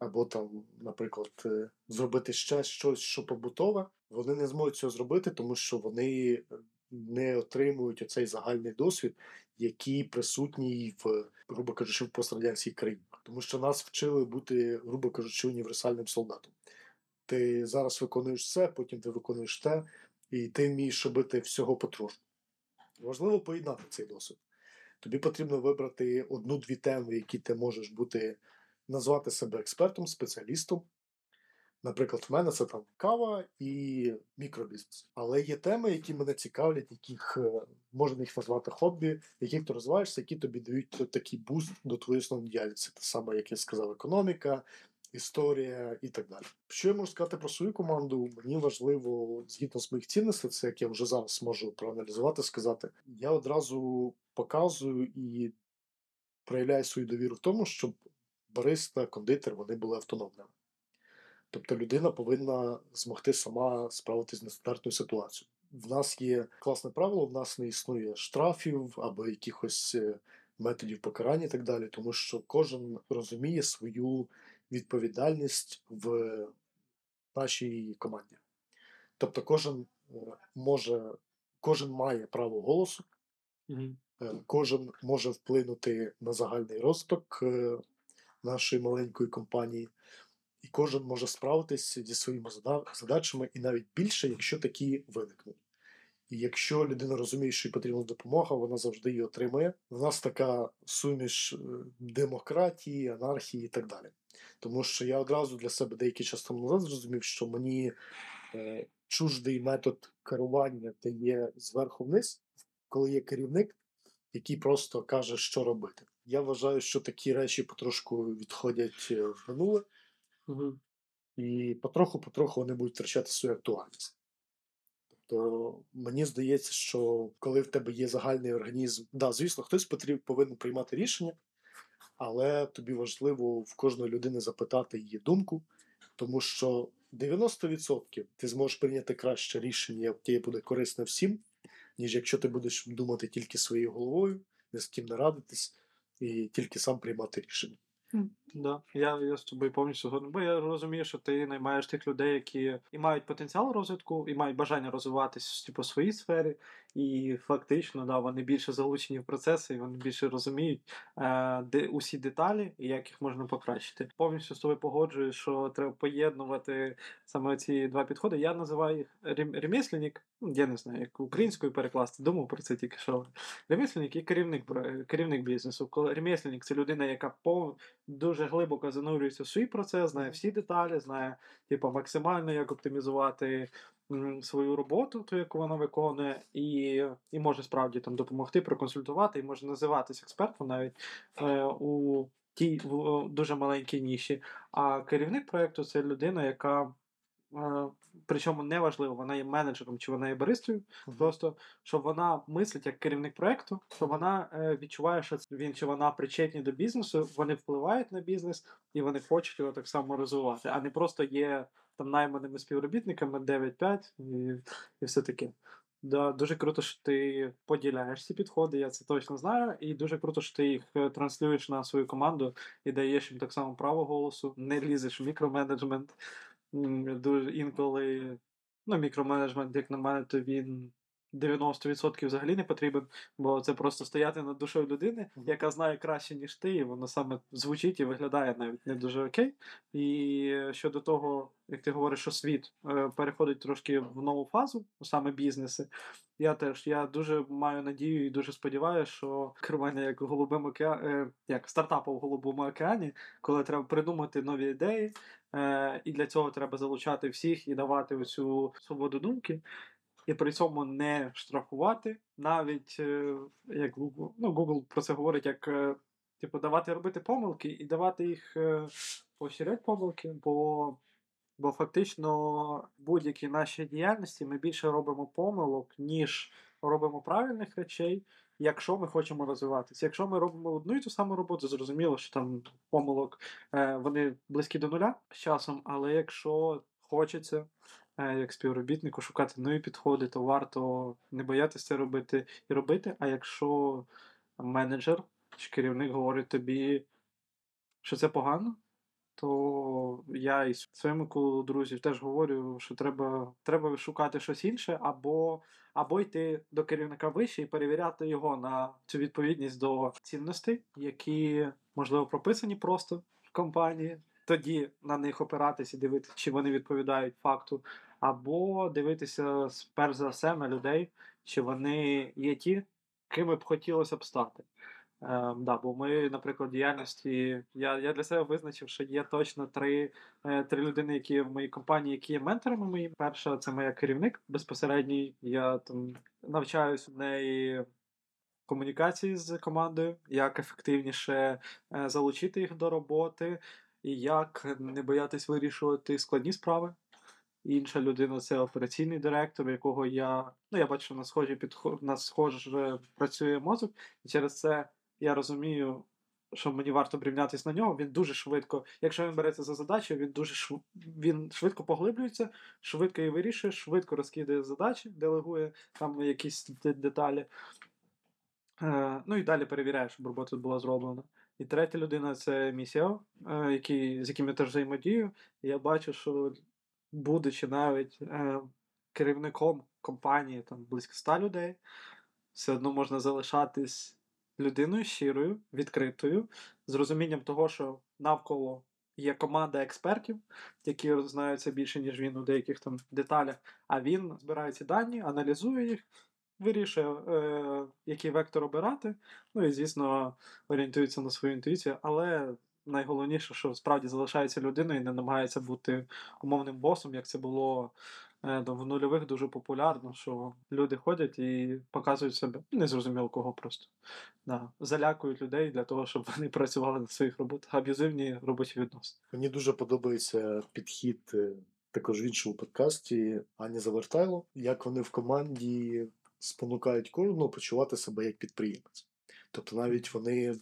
або там, наприклад, е, зробити ще щось, що побутове, вони не зможуть цього зробити, тому що вони е, не отримують оцей загальний досвід, який присутній в, грубо кажучи, в пострадянській країні. Тому що нас вчили бути, грубо кажучи, універсальним солдатом. Ти зараз виконуєш це, потім ти виконуєш те, і ти вмієш робити всього потрошку. Важливо поєднати цей досвід. Тобі потрібно вибрати одну-дві теми, які ти можеш бути назвати себе експертом, спеціалістом. Наприклад, в мене це там кава і мікробізнес. Але є теми, які мене цікавлять, яких е, можна їх назвати хобі, яких ти розвиваєшся, які тобі дають такий буст до твоєї основної діяльності. Те саме, як я сказав, економіка, історія і так далі. Що я можу сказати про свою команду? Мені важливо, згідно з моїх цінностей, це як я вже зараз можу проаналізувати, сказати. Я одразу показую і проявляю свою довіру в тому, щоб бариста, кондитер вони були автономними. Тобто людина повинна змогти сама справитися з нестандартною ситуацією. В нас є класне правило, в нас не існує штрафів або якихось е, методів покарання і так далі, тому що кожен розуміє свою відповідальність в нашій команді. Тобто, кожен е, може, кожен має право голосу, mm-hmm. кожен може вплинути на загальний розвиток нашої маленької компанії, і кожен може справитися зі своїми задачами, і навіть більше, якщо такі виникнуть. І якщо людина розуміє, що їй потрібна допомога, вона завжди її отримає. У нас така суміш е, демократії, анархії і так далі. Тому що я одразу для себе деякий час тому назад зрозумів, що мені е, чуждий метод керування де є зверху вниз, коли є керівник, який просто каже, що робити. Я вважаю, що такі речі потрошку відходять е, в минуле, угу. і потроху-потроху вони будуть втрачати свою актуальність. Тобто мені здається, що коли в тебе є загальний організм, да, звісно, хтось потріб, повинен приймати рішення, але тобі важливо в кожної людини запитати її думку, тому що 90% ти зможеш прийняти краще рішення, яке буде корисне всім, ніж якщо ти будеш думати тільки своєю головою, ні з ким не радитись і тільки сам приймати рішення. Да, я я з тобою повністю згоден, бо я розумію, що ти наймаєш тих людей, які і мають потенціал розвитку, і мають бажання розвиватися типу, в своїй сфері, і фактично да, вони більше залучені в процеси, і вони більше розуміють е, де усі деталі і як їх можна покращити. Повністю з тобою погоджуюсь, що треба поєднувати саме ці два підходи. Я називаю їх ремесленник, я не знаю, як українською перекласти, думав про це тільки що. Ремесленник і керівник керівник бізнесу. Коли ремесленник це людина, яка по дуже глибоко занурюється в свій процес, знає всі деталі, знає типу, максимально як оптимізувати свою роботу, ту, яку вона виконує, і і може справді там допомогти, проконсультувати, і може називатися експертом навіть е, у тій в дуже маленькій ніші. А керівник проєкту це людина, яка. Е, причому неважливо, вона є менеджером чи вона є баристою, mm-hmm. просто щоб вона мислить як керівник проєкту, що вона е, відчуває, що він чи вона причетні до бізнесу, вони впливають на бізнес і вони хочуть його так само розвивати, а не просто є там найманими співробітниками 9-5 і і все таке. Да, Дуже круто, що ти поділяєш ці підходи, я це точно знаю. І дуже круто, що ти їх е, транслюєш на свою команду і даєш їм так само право голосу, не лізеш в мікроменеджмент. Дуже інколи, ну, мікроменеджмент, як на мене, то він 90% взагалі не потрібен, бо це просто стояти над душою людини, яка знає краще, ніж ти, і воно саме звучить і виглядає навіть не дуже окей. І щодо того, як ти говориш, що світ е, переходить трошки в нову фазу, саме бізнеси. Я теж я дуже маю надію і дуже сподіваюся, що керування як голубим океані, е, як стартапом в голубому океані, коли треба придумати нові ідеї, е, і для цього треба залучати всіх і давати оцю свободу думки і при цьому не штрафувати, навіть е, як Google, ну, Google про це говорить, як типу, давати робити помилки і давати їх поощряти помилки, бо бо фактично будь-які наші діяльності ми більше робимо помилок, ніж робимо правильних речей. Якщо ми хочемо розвиватися, якщо ми робимо одну і ту саму роботу, зрозуміло, що там помилок вони близькі до нуля з часом, але якщо хочеться Е, як співробітнику шукати нові підходи, то варто не боятися це робити і робити. А якщо менеджер чи керівник говорить тобі, що це погано, то я і своєму колу друзів теж говорю, що треба треба шукати щось інше, або або йти до керівника вище і перевіряти його на цю відповідність до цінностей, які можливо прописані просто в компанії. Тоді на них опиратися і дивитися, чи вони відповідають факту, або дивитися перш за все на людей, чи вони є ті, ким б хотілося б стати. Е, да, Бо ми, наприклад, діяльності, я я для себе визначив, що є точно три е, три людини, які в моїй компанії, які є менторами моїм. Перша це моя керівник безпосередній. Я там навчаюсь в неї комунікації з командою, як ефективніше е, залучити їх до роботи, і як не боятись вирішувати складні справи. Інша людина це операційний директор, якого я ну я бачу на схожі підход на схоже працює мозок, і через це я розумію, що мені варто рівнятися на нього. Він дуже швидко, якщо він береться за задачу, він дуже шв... він швидко поглиблюється, швидко її вирішує, швидко розкидає задачі, делегує там якісь деталі. Е, Ну і далі перевіряє, щоб робота була зроблена. І третя людина це SEO, е, який, з яким я теж взаємодію. я бачу, що будучи навіть е, керівником компанії там близько ста людей, все одно можна залишатись людиною щирою, відкритою, з розумінням того, що навколо є команда експертів, які знаються більше, ніж він у деяких там деталях, а він збирає ці дані, аналізує їх. Вирішує, е, який вектор обирати, ну і, звісно, орієнтується на свою інтуїцію, але найголовніше, що справді залишається людиною і не намагається бути умовним босом, як це було в нульових дуже популярно, що люди ходять і показують себе. Незрозуміло кого просто. Да. Залякують людей для того, щоб вони працювали на своїх роботах, аб'юзивні робочі відносини. Мені дуже подобається підхід. Е, також в іншому подкасті Ані Завертайло, як вони в команді спонукають кожного почувати себе як підприємець. Тобто навіть вони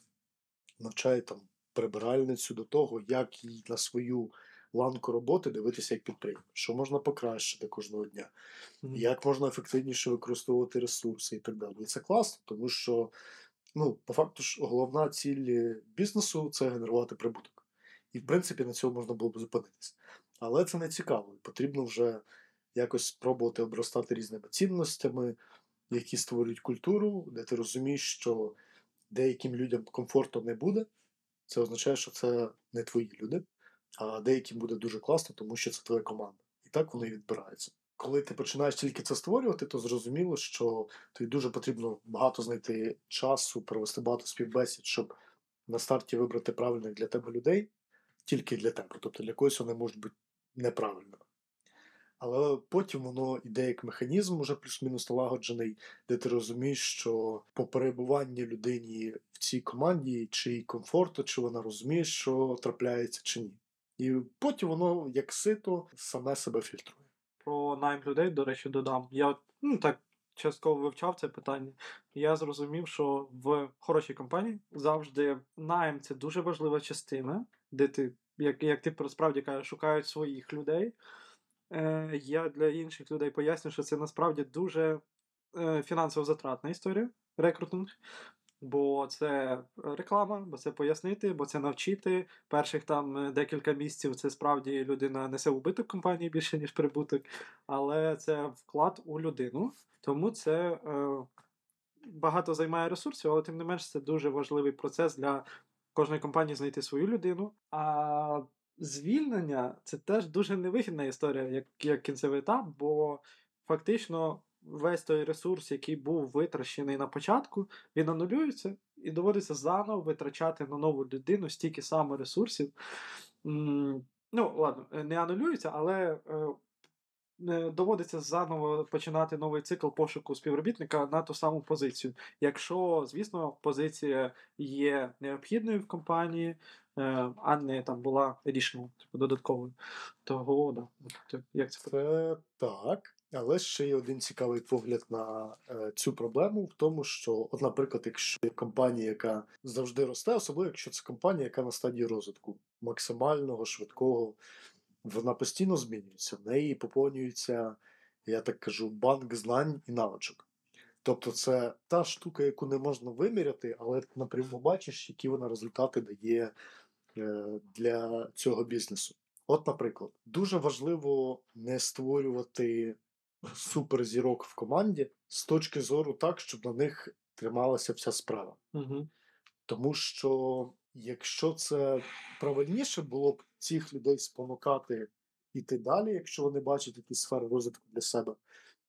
навчають там прибиральницю до того, як їй на свою ланку роботи дивитися як підприємець, що можна покращити кожного дня, mm-hmm. як можна ефективніше використовувати ресурси і так далі. І це класно, тому що, ну, по факту, ж головна ціль бізнесу це генерувати прибуток. І, в принципі, на цьому можна було б зупинитися. Але це не цікаво. Потрібно вже якось спробувати обростати різними цінностями, які створюють культуру, де ти розумієш, що деяким людям комфортно не буде, це означає, що це не твої люди, а деяким буде дуже класно, тому що це твоя команда. І так вони відбираються. Коли ти починаєш тільки це створювати, то зрозуміло, що тобі дуже потрібно багато знайти часу, провести багато співбесід, щоб на старті вибрати правильних для тебе людей, тільки для тебе. Тобто для когось вони можуть бути неправильними. Але потім воно йде як механізм, уже плюс-мінус налагоджений, де ти розумієш, що по перебуванні людині в цій команді, чи їй комфортно, чи вона розуміє, що трапляється, чи ні. І потім воно, як сито, саме себе фільтрує. Про найм людей, до речі, додам. Я ну так частково вивчав це питання. Я зрозумів, що в хорошій компанії завжди найм це дуже важлива частина, де ти, як як ти справді кажеш, шукають своїх людей. Е, Я для інших людей поясню, що це насправді дуже е, фінансово затратна історія, рекрутинг. Бо це реклама, бо це пояснити, бо це навчити. Перших там е, декілька місяців це справді людина несе убиток компанії більше, ніж прибуток, але це вклад у людину. Тому це е, багато займає ресурсів, але тим не менш це дуже важливий процес для кожної компанії знайти свою людину. А звільнення це теж дуже невигідна історія, як, як кінцевий етап, бо фактично весь той ресурс, який був витрачений на початку, він анулюється і доводиться заново витрачати на нову людину стільки саме ресурсів. Ну, ладно, не анулюється, але е, доводиться заново починати новий цикл пошуку співробітника на ту саму позицію. Якщо, звісно, позиція є необхідною в компанії, е, а не там була рішенням типу, додатковою. Того, да. Як це? Це так. Але ще є один цікавий погляд на е, цю проблему в тому, що, от, наприклад, якщо є компанія, яка завжди росте, особливо якщо це компанія, яка на стадії розвитку максимального, швидкого, вона постійно змінюється. В неї поповнюється, я так кажу, банк знань і навичок. Тобто, це та штука, яку не можна виміряти, але напряму бачиш, які вона результати дає е, для цього бізнесу. От, наприклад, дуже важливо не створювати суперзірок в команді з точки зору так, щоб на них трималася вся справа. Угу. Тому що якщо це правильніше було б цих людей спонукати іти далі, якщо вони бачать якісь сфери розвитку для себе,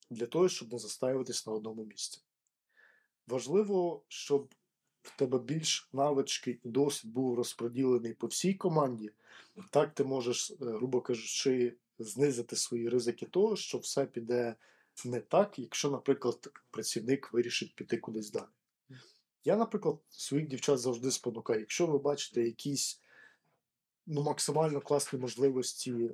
для того, щоб не застаюватись на одному місці. Важливо, щоб в тебе більш навички і досвід був розподілений по всій команді, так ти можеш, е, грубо кажучи, знизити свої ризики того, що все піде не так, якщо, наприклад, працівник вирішить піти кудись далі. Я, наприклад, своїх дівчат завжди спонукаю, якщо ви бачите якісь ну, максимально класні можливості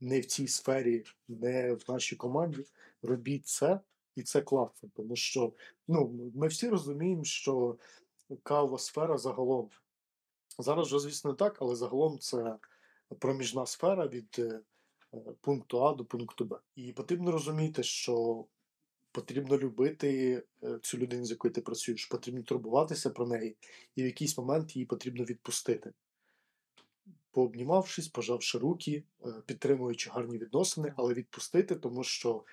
не в цій сфері, не в нашій команді, робіть це, і це класно. Тому що ну, ми всі розуміємо, що кава сфера загалом. Зараз вже, звісно, не так, але загалом це проміжна сфера від е, пункту А до пункту Б. І потрібно розуміти, що потрібно любити е, цю людину, з якою ти працюєш, потрібно турбуватися про неї, і в якийсь момент її потрібно відпустити. Пообнімавшись, пожавши руки, е, підтримуючи гарні відносини, але відпустити, тому що в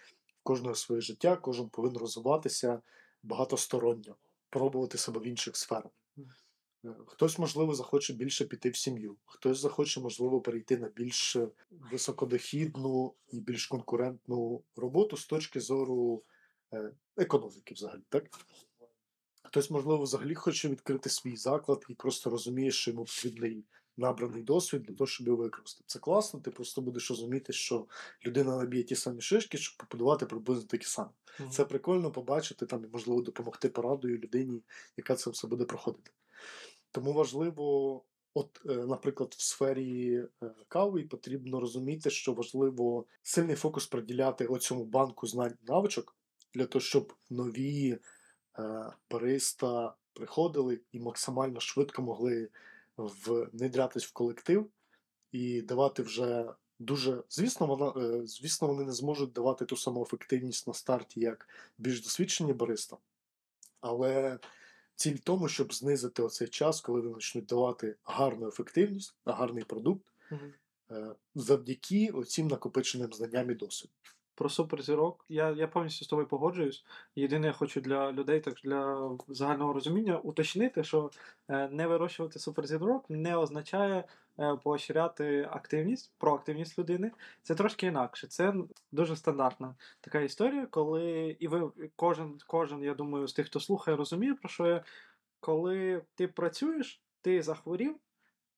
кожного своє життя, кожен повинен розвиватися багатосторонньо, пробувати себе в інших сферах. Е, хтось, можливо, захоче більше піти в сім'ю, хтось захоче, можливо, перейти на більш високодохідну і більш конкурентну роботу з точки зору е, економіки, взагалі, так? Хтось, можливо, взагалі хоче відкрити свій заклад і просто розуміє, що йому потрібний набраний досвід для того, щоб його використати. Це класно, ти просто будеш розуміти, що людина наб'є ті самі шишки, щоб побудувати приблизно такі самі. Mm-hmm. Це прикольно побачити там і, можливо, допомогти порадою людині, яка це все буде проходити. Тому важливо, от, е, наприклад, в сфері е, кави потрібно розуміти, що важливо сильний фокус приділяти оцьому банку знань навичок для того, щоб нові е, бариста приходили і максимально швидко могли внедрятись в колектив і давати вже дуже. Звісно, вона, звісно, вони не зможуть давати ту саму ефективність на старті, як більш досвідчені бариста. Але Ціль в тому, щоб знизити оцей час, коли вони почнуть давати гарну ефективність, гарний продукт mm-hmm. завдяки оцім накопиченим знанням і досвіду. Про суперзірок я я повністю з тобою погоджуюсь. Єдине, я хочу для людей, так для загального розуміння, уточнити, що е, не вирощувати суперзірок не означає поощряти активність, проактивність людини. Це трошки інакше. Це дуже стандартна така історія, коли і ви кожен, кожен, я думаю, з тих, хто слухає, розуміє, про що я. Коли ти працюєш, ти захворів,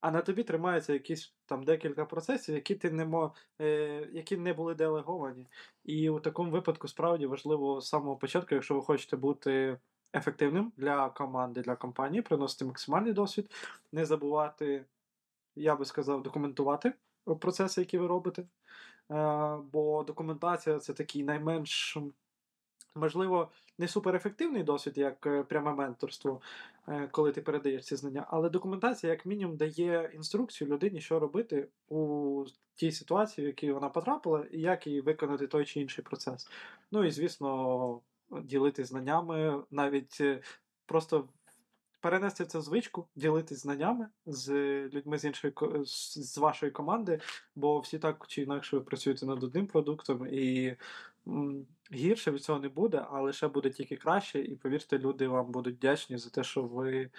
а на тобі тримаються якісь там декілька процесів, які ти не мо, е, які не були делеговані. І у такому випадку справді важливо з самого початку, якщо ви хочете бути ефективним для команди, для компанії, приносити максимальний досвід, не забувати, я би сказав, документувати процеси, які ви робите. Е, бо документація це такий найменш. Можливо, не суперефективний досвід, як е, пряме менторство, е, коли ти передаєш ці знання, але документація, як мінімум, дає інструкцію людині, що робити у тій ситуації, в якій вона потрапила, і як їй виконати той чи інший процес. Ну і звісно, ділити знаннями навіть. Просто перенести цю звичку, ділитись знаннями з людьми з іншої з вашої команди, бо всі так чи інакше ви працюєте над одним продуктом, і гірше від цього не буде, а лише буде тільки краще. І повірте, люди вам будуть вдячні за те, що ви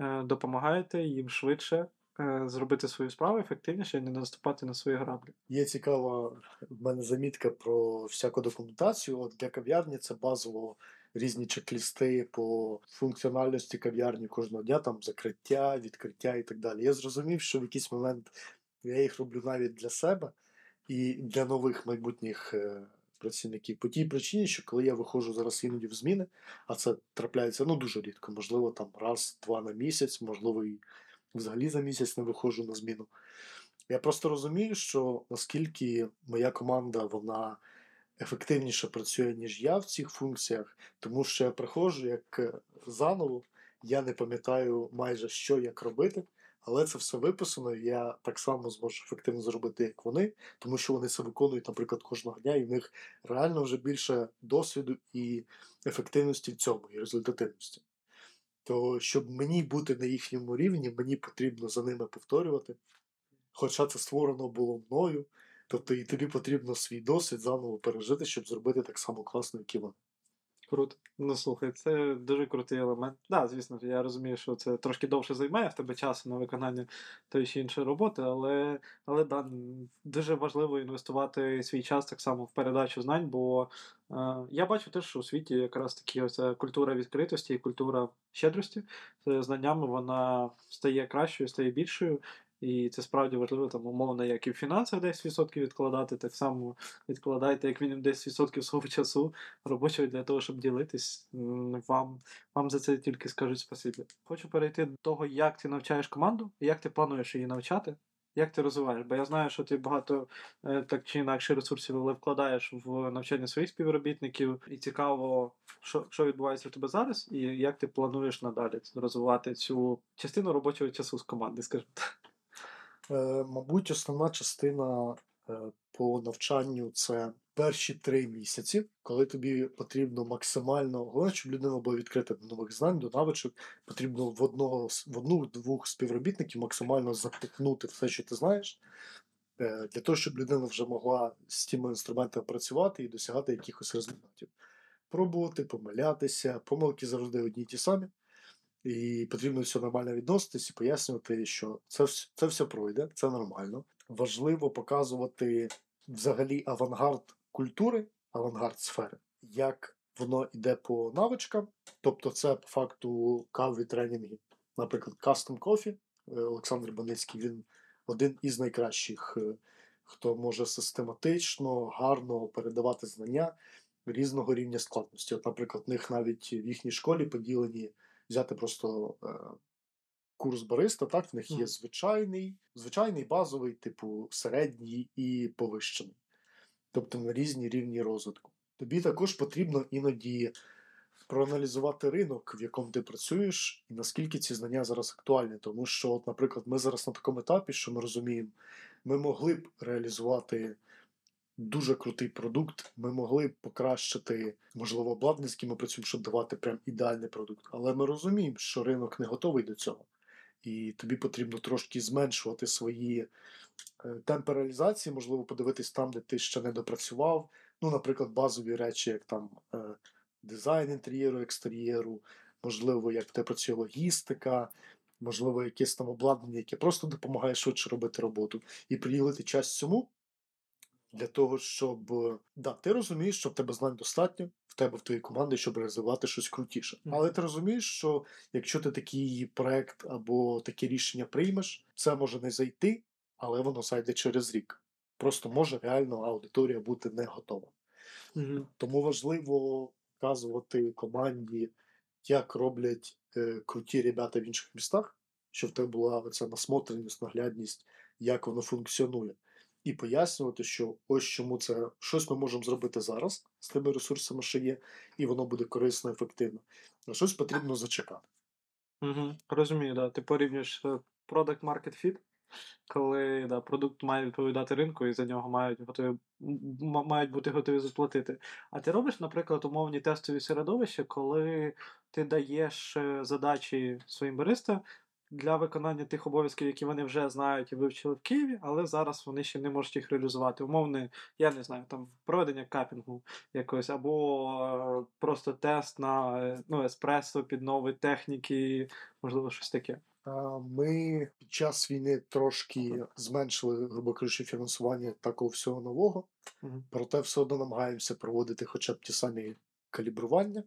е, допомагаєте їм швидше е, зробити свою справу ефективніше і не наступати на свої граблі. Є цікава в мене замітка про всяку документацію. От для кав'ярні це базово різні чек-лісти по функціональності кав'ярні кожного дня, там закриття, відкриття і так далі. Я зрозумів, що в якийсь момент я їх роблю навіть для себе і для нових майбутніх е, працівників. По тій причині, що коли я виходжу зараз іноді в зміни, а це трапляється ну дуже рідко, можливо, там раз-два на місяць, можливо, і взагалі за місяць не виходжу на зміну. Я просто розумію, що наскільки моя команда вона ефективніше працює, ніж я в цих функціях, тому що я приходжу як е, заново, я не пам'ятаю майже що як робити, але це все виписано, і я так само зможу ефективно зробити, як вони, тому що вони це виконують, наприклад, кожного дня, і в них реально вже більше досвіду і ефективності в цьому, і результативності. То щоб мені бути на їхньому рівні, мені потрібно за ними повторювати. Хоча це створено було мною, тобто і тобі потрібно свій досвід заново пережити, щоб зробити так само класно, як і вони. Круто. Ну слухай, це дуже крутий елемент. Так, да, звісно, я розумію, що це трошки довше займає в тебе часу на виконання тої чи іншої роботи, але, але да, дуже важливо інвестувати свій час так само в передачу знань, бо е, я бачу теж, що у світі якраз таки оця культура відкритості і культура щедрості з знаннями вона стає кращою, стає більшою. І це справді важливо, там, умовно, як і в фінансах 10% відкладати, так само відкладайте, як мінімум 10% свого часу робочого для того, щоб ділитись. Вам, вам за це тільки скажуть спасибі. Хочу перейти до того, як ти навчаєш команду, як ти плануєш її навчати. Як ти розвиваєш? Бо я знаю, що ти багато е, так чи інакше ресурсів але вкладаєш в навчання своїх співробітників, і цікаво, що, що відбувається в тебе зараз, і як ти плануєш надалі розвивати цю частину робочого часу з команди, скажімо так. Е, мабуть, основна частина е, по навчанню це перші три місяці, коли тобі потрібно максимально головне, щоб людина була відкрита до нових знань, до навичок. Потрібно в одного в одну-двох співробітників максимально запихнути все, що ти знаєш, е, для того, щоб людина вже могла з тими інструментами працювати і досягати якихось результатів. Пробувати, помилятися, помилки завжди одні й ті самі. І потрібно все нормально відноситись і пояснювати, що це, це все пройде, це нормально. Важливо показувати взагалі авангард культури, авангард сфери, як воно йде по навичкам. Тобто, це по факту каві тренінги. Наприклад, Custom Coffee, е, Олександр Баницький, він один із найкращих, е, хто може систематично, гарно передавати знання різного рівня складності. От, наприклад, в них навіть в їхній школі поділені взяти просто е, курс бариста, так, в них є звичайний, звичайний базовий, типу середній і повищений. Тобто на різні рівні розвитку. Тобі також потрібно іноді проаналізувати ринок, в якому ти працюєш, і наскільки ці знання зараз актуальні. Тому що, от, наприклад, ми зараз на такому етапі, що ми розуміємо, ми могли б реалізувати дуже крутий продукт. Ми могли покращити, можливо, обладнання, з яким ми працюємо, щоб давати прям ідеальний продукт. Але ми розуміємо, що ринок не готовий до цього. І тобі потрібно трошки зменшувати свої е, темпи реалізації, можливо, подивитись там, де ти ще не допрацював. Ну, наприклад, базові речі, як там е, дизайн інтер'єру, екстер'єру, можливо, як тебе працює логістика, можливо, якесь там обладнання, яке просто допомагає швидше робити роботу, і приділити час цьому для того, щоб е, да, ти розумієш, що в тебе знань достатньо, в тебе в твоїй команді, щоб розвивати щось крутіше. Мгм. Але ти розумієш, що якщо ти такий проект або таке рішення приймеш, це може не зайти, але воно зайде через рік. Просто може реально аудиторія бути не готова. Мгм. Тому важливо показувати команді, як роблять е, круті ребята в інших містах, щоб в тебе була оця насмотреність, наглядність, як воно функціонує. І пояснювати, що ось чому це щось ми можемо зробити зараз з тими ресурсами, що є, і воно буде корисно, ефективно. А щось потрібно зачекати. Угу. Розумію, да. Ти порівнюєш е, product market fit коли да, продукт має відповідати ринку, і за нього мають готові мають бути готові заплатити. А ти робиш, наприклад, умовні тестові середовища, коли ти даєш е, задачі своїм бариста для виконання тих обов'язків, які вони вже знають і вивчили в Києві, але зараз вони ще не можуть їх реалізувати. Умовне, я не знаю, там проведення капінгу якогось, або е, просто тест на е, ну, еспресо під нові техніки, можливо, щось таке. Ми під час війни трошки зменшили, грубо кажучи, фінансування такого всього нового, проте все одно намагаємося проводити хоча б ті самі калібрування,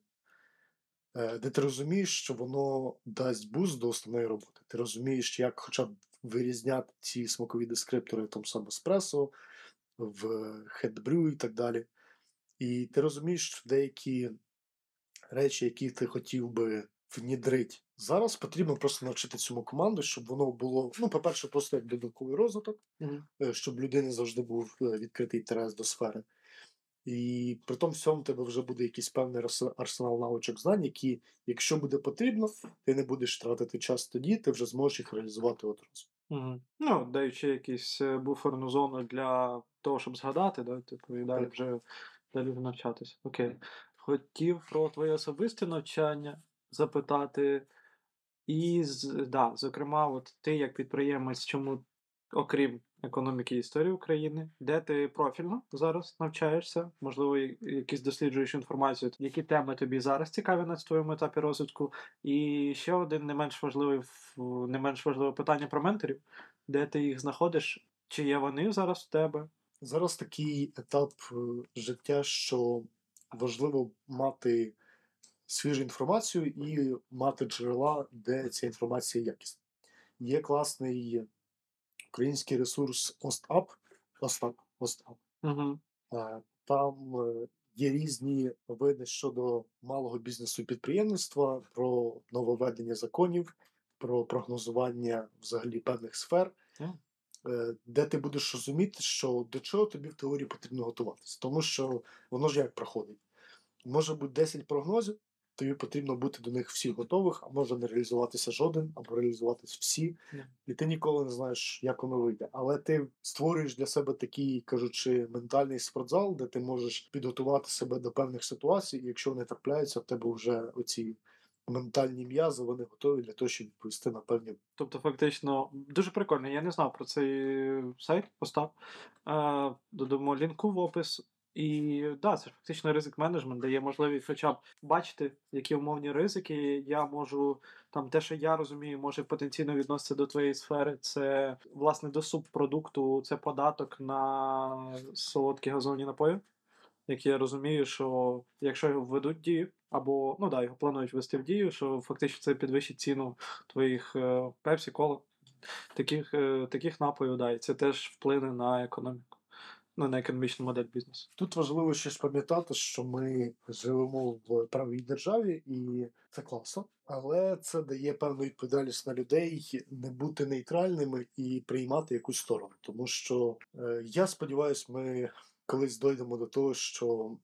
де ти розумієш, що воно дасть буст до основної роботи. Ти розумієш, як хоча б вирізняти ці смакові дескриптори в тому самому еспресо, в хедбрю і так далі. І ти розумієш, що деякі речі, які ти хотів би внідрить. Зараз потрібно просто навчити цьому команду, щоб воно було, ну, по-перше, просто як додатковий розвиток, е, щоб людини завжди був е, відкритий інтерес до сфери. І при тому всьому в тебе вже буде якийсь певний арс- арсенал навичок знань, які, якщо буде потрібно, ти не будеш тратити час тоді, ти вже зможеш їх реалізувати одразу. Мгм. Ну, даючи якусь е, буферну зону для того, щоб згадати, да, типу, і далі вже далі навчатися. Окей. Хотів про твоє особисте навчання запитати. І, з- да, зокрема, от ти як підприємець, чому, окрім економіки і історії України, де ти профільно зараз навчаєшся? Можливо, якісь досліджуєш інформацію, які теми тобі зараз цікаві на твоєму етапі розвитку? І ще один не менш важливий не менш важливе питання про менторів, де ти їх знаходиш, чи є вони зараз в тебе? Зараз такий етап е, життя, що важливо мати свіжу інформацію і мати джерела, де ця інформація якісна. Є класний український ресурс OSTUP, OSTUP. Угу. Е, Там е, є різні види щодо малого бізнесу підприємництва, про нововведення законів, про прогнозування взагалі певних сфер, е, де ти будеш розуміти, що до чого тобі в теорії потрібно готуватися. Тому що воно ж як проходить. Може бути 10 прогнозів, тобі потрібно бути до них всіх готових, а може не реалізуватися жоден, або реалізуватися всі. Yeah. І ти ніколи не знаєш, як воно вийде. Але ти створюєш для себе такий, кажучи, ментальний спортзал, де ти можеш підготувати себе до певних ситуацій, і якщо вони трапляються, в тебе вже оці ментальні м'язи, вони готові для того, щоб відповісти на певні. Тобто, фактично, дуже прикольно. Я не знав про цей сайт, постав. Е, додамо лінку в опис. І да, це ж фактично ризик менеджмент, дає можливість хоча б бачити, які умовні ризики. Я можу там те, що я розумію, може потенційно відноситися до твоєї сфери. Це власне до субпродукту, це податок на солодкі газовні напої. Які я розумію, що якщо його введуть в дію, або ну да, його планують ввести в дію, що фактично це підвищить ціну твоїх е, пепсі, кола, таких, е, таких напоїв, да, і це теж вплине на економіку, ну, на економічну модель бізнесу. Тут важливо ще ж пам'ятати, що ми живемо в правовій державі, і це класно, але це дає певну відповідальність на людей не бути нейтральними і приймати якусь сторону. Тому що е, я сподіваюся, ми колись дойдемо до того, що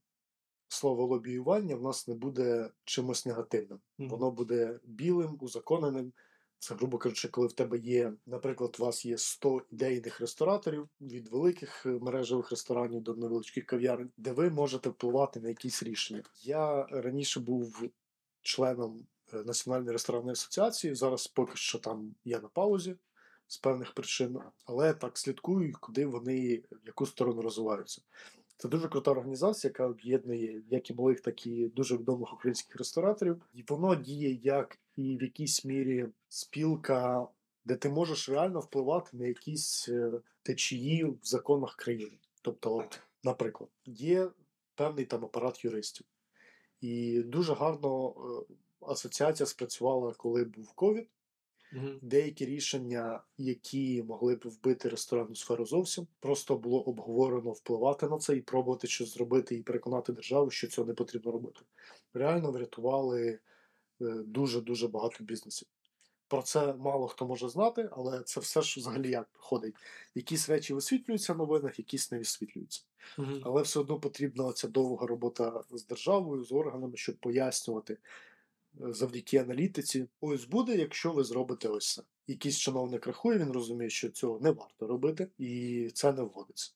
слово лобіювання в нас не буде чимось негативним. Мгм. Воно буде білим, узаконеним. Це, грубо кажучи, коли в тебе є, наприклад, у вас є 100 ідейних рестораторів від великих е, мережевих ресторанів до невеличких кав'ярень, де ви можете впливати на якісь рішення. Я раніше був членом е, Національної ресторанної асоціації. Зараз поки що там я на паузі з певних причин, але так слідкую, куди вони в яку сторону розвиваються. Це дуже крута організація, яка об'єднує як і малих, так і дуже відомих українських рестораторів. І воно діє як і в якійсь мірі спілка, де ти можеш реально впливати на якісь е, течії в законах країни. Тобто, от, наприклад, є певний там апарат юристів, і дуже гарно е, асоціація спрацювала, коли був ковід. Мгм. Деякі рішення, які могли б вбити ресторанну сферу зовсім, просто було обговорено впливати на це і пробувати щось зробити, і переконати державу, що цього не потрібно робити. Реально врятували дуже дуже багато бізнесів. Про це мало хто може знати, але це все ж взагалі як проходить. Якісь речі висвітлюються в новинах, якісь не висвітлюються. Мгм. Але все одно потрібна ця довга робота з державою, з органами, щоб пояснювати. Завдяки аналітиці. Ось буде, якщо ви зробите ось це. Якийсь чиновник рахує, він розуміє, що цього не варто робити, і це не вводиться.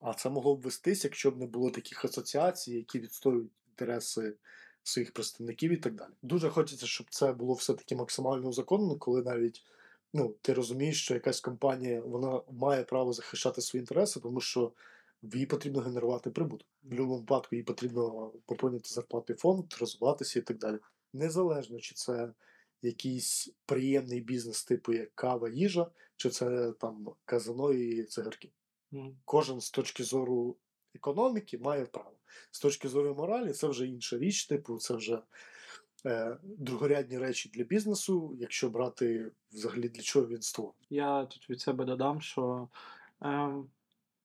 А це могло б вестись, якщо б не було таких асоціацій, які відстоюють інтереси своїх представників і так далі. Дуже хочеться, щоб це було все-таки максимально узаконено, коли навіть ну, ти розумієш, що якась компанія вона має право захищати свої інтереси, тому що їй потрібно генерувати прибуток. В будь-якому випадку їй потрібно поповнити зарплатний фонд, розвиватися і так далі. Незалежно, чи це якийсь приємний бізнес, типу як кава, їжа, чи це там казино і цигарки. Мгм. Кожен з точки зору економіки має право. З точки зору моралі, це вже інша річ, типу, це вже е, другорядні речі для бізнесу, якщо брати взагалі для чого він створений. Я тут від себе додам, що е,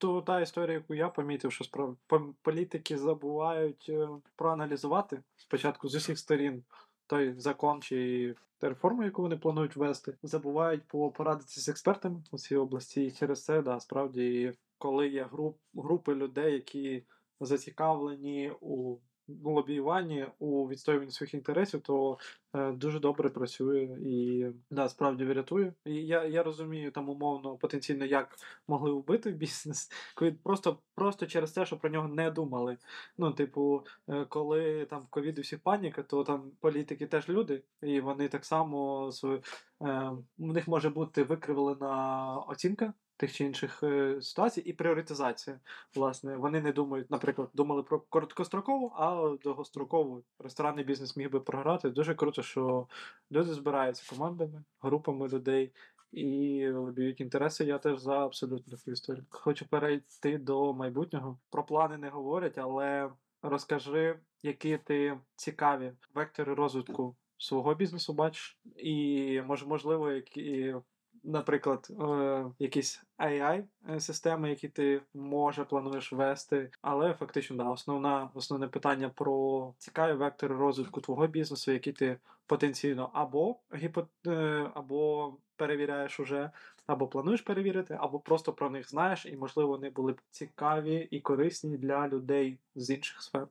то та історія, яку я помітив, що справ... політики забувають е, проаналізувати спочатку з усіх сторін той закон чи реформу, яку вони планують ввести, забувають по- порадитися з експертами у цій області. І через це, да, справді, коли є груп, групи людей, які зацікавлені у лобіюванні, у відстоюванні своїх інтересів, то е, дуже добре працює і да, справді врятує. І я, я розумію там умовно потенційно, як могли вбити бізнес, коли просто, просто через те, що про нього не думали. Ну, типу, е, коли там ковід у всіх паніка, то там політики теж люди, і вони так само свою, е, у них може бути викривлена оцінка. Тих чи інших е, ситуацій і пріоритизація. Власне, вони не думають, наприклад, думали про короткострокову, а довгострокову ресторанний бізнес міг би програти. Дуже круто, що люди збираються командами, групами людей і лобіють інтереси. Я теж за абсолютно таку історію. Хочу перейти до майбутнього. Про плани не говорять, але розкажи, які ти цікаві вектори розвитку свого бізнесу бачиш, і мож, можливо, які. Наприклад, е, якісь AI-системи, які ти може плануєш вести, але фактично да, основна, основне питання про цікаві вектори розвитку твого бізнесу, які ти потенційно або гіпо, е, або перевіряєш уже, або плануєш перевірити, або просто про них знаєш, і можливо вони були б цікаві і корисні для людей з інших сфер.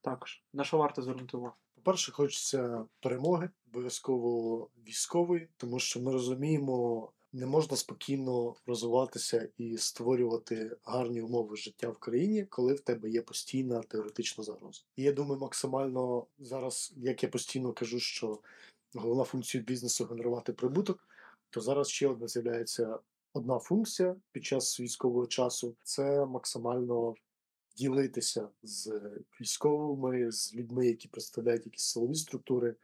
Також на що варто звернути увагу? По-перше, хочеться перемоги, обов'язково військової, тому що ми розуміємо, не можна спокійно розвиватися і створювати гарні умови життя в країні, коли в тебе є постійна теоретична загроза. І я думаю, максимально зараз, як я постійно кажу, що головна функція бізнесу генерувати прибуток, то зараз ще одна з'являється одна функція під час військового часу це максимально ділитися з військовими, з людьми, які представляють якісь силові структури,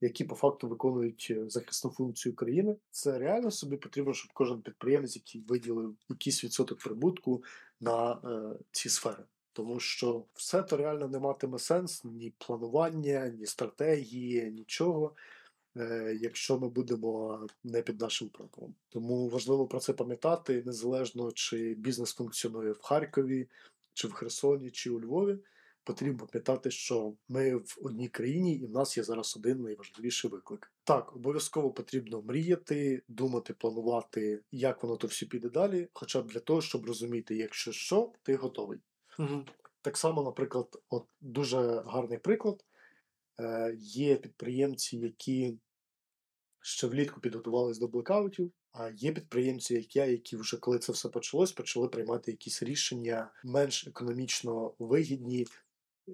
які по факту виконують е, захисну функцію країни. Це реально собі потрібно, щоб кожен підприємець, який виділив якийсь відсоток прибутку на е, ці сфери. Тому що все то реально не матиме сенс ні планування, ні стратегії, нічого, е, якщо ми будемо не під нашим прапором. Тому важливо про це пам'ятати, незалежно чи бізнес функціонує в Харкові, чи в Херсоні, чи у Львові. Потрібно пам'ятати, що ми в одній країні, і в нас є зараз один найважливіший виклик. Так, обов'язково потрібно мріяти, думати, планувати, як воно то все піде далі, хоча б для того, щоб розуміти, якщо що, ти готовий. Угу. Так само, наприклад, от дуже гарний приклад. Е, Є підприємці, які ще влітку підготувались до блекаутів, а є підприємці, як я, які вже коли це все почалось, почали приймати якісь рішення менш економічно вигідні,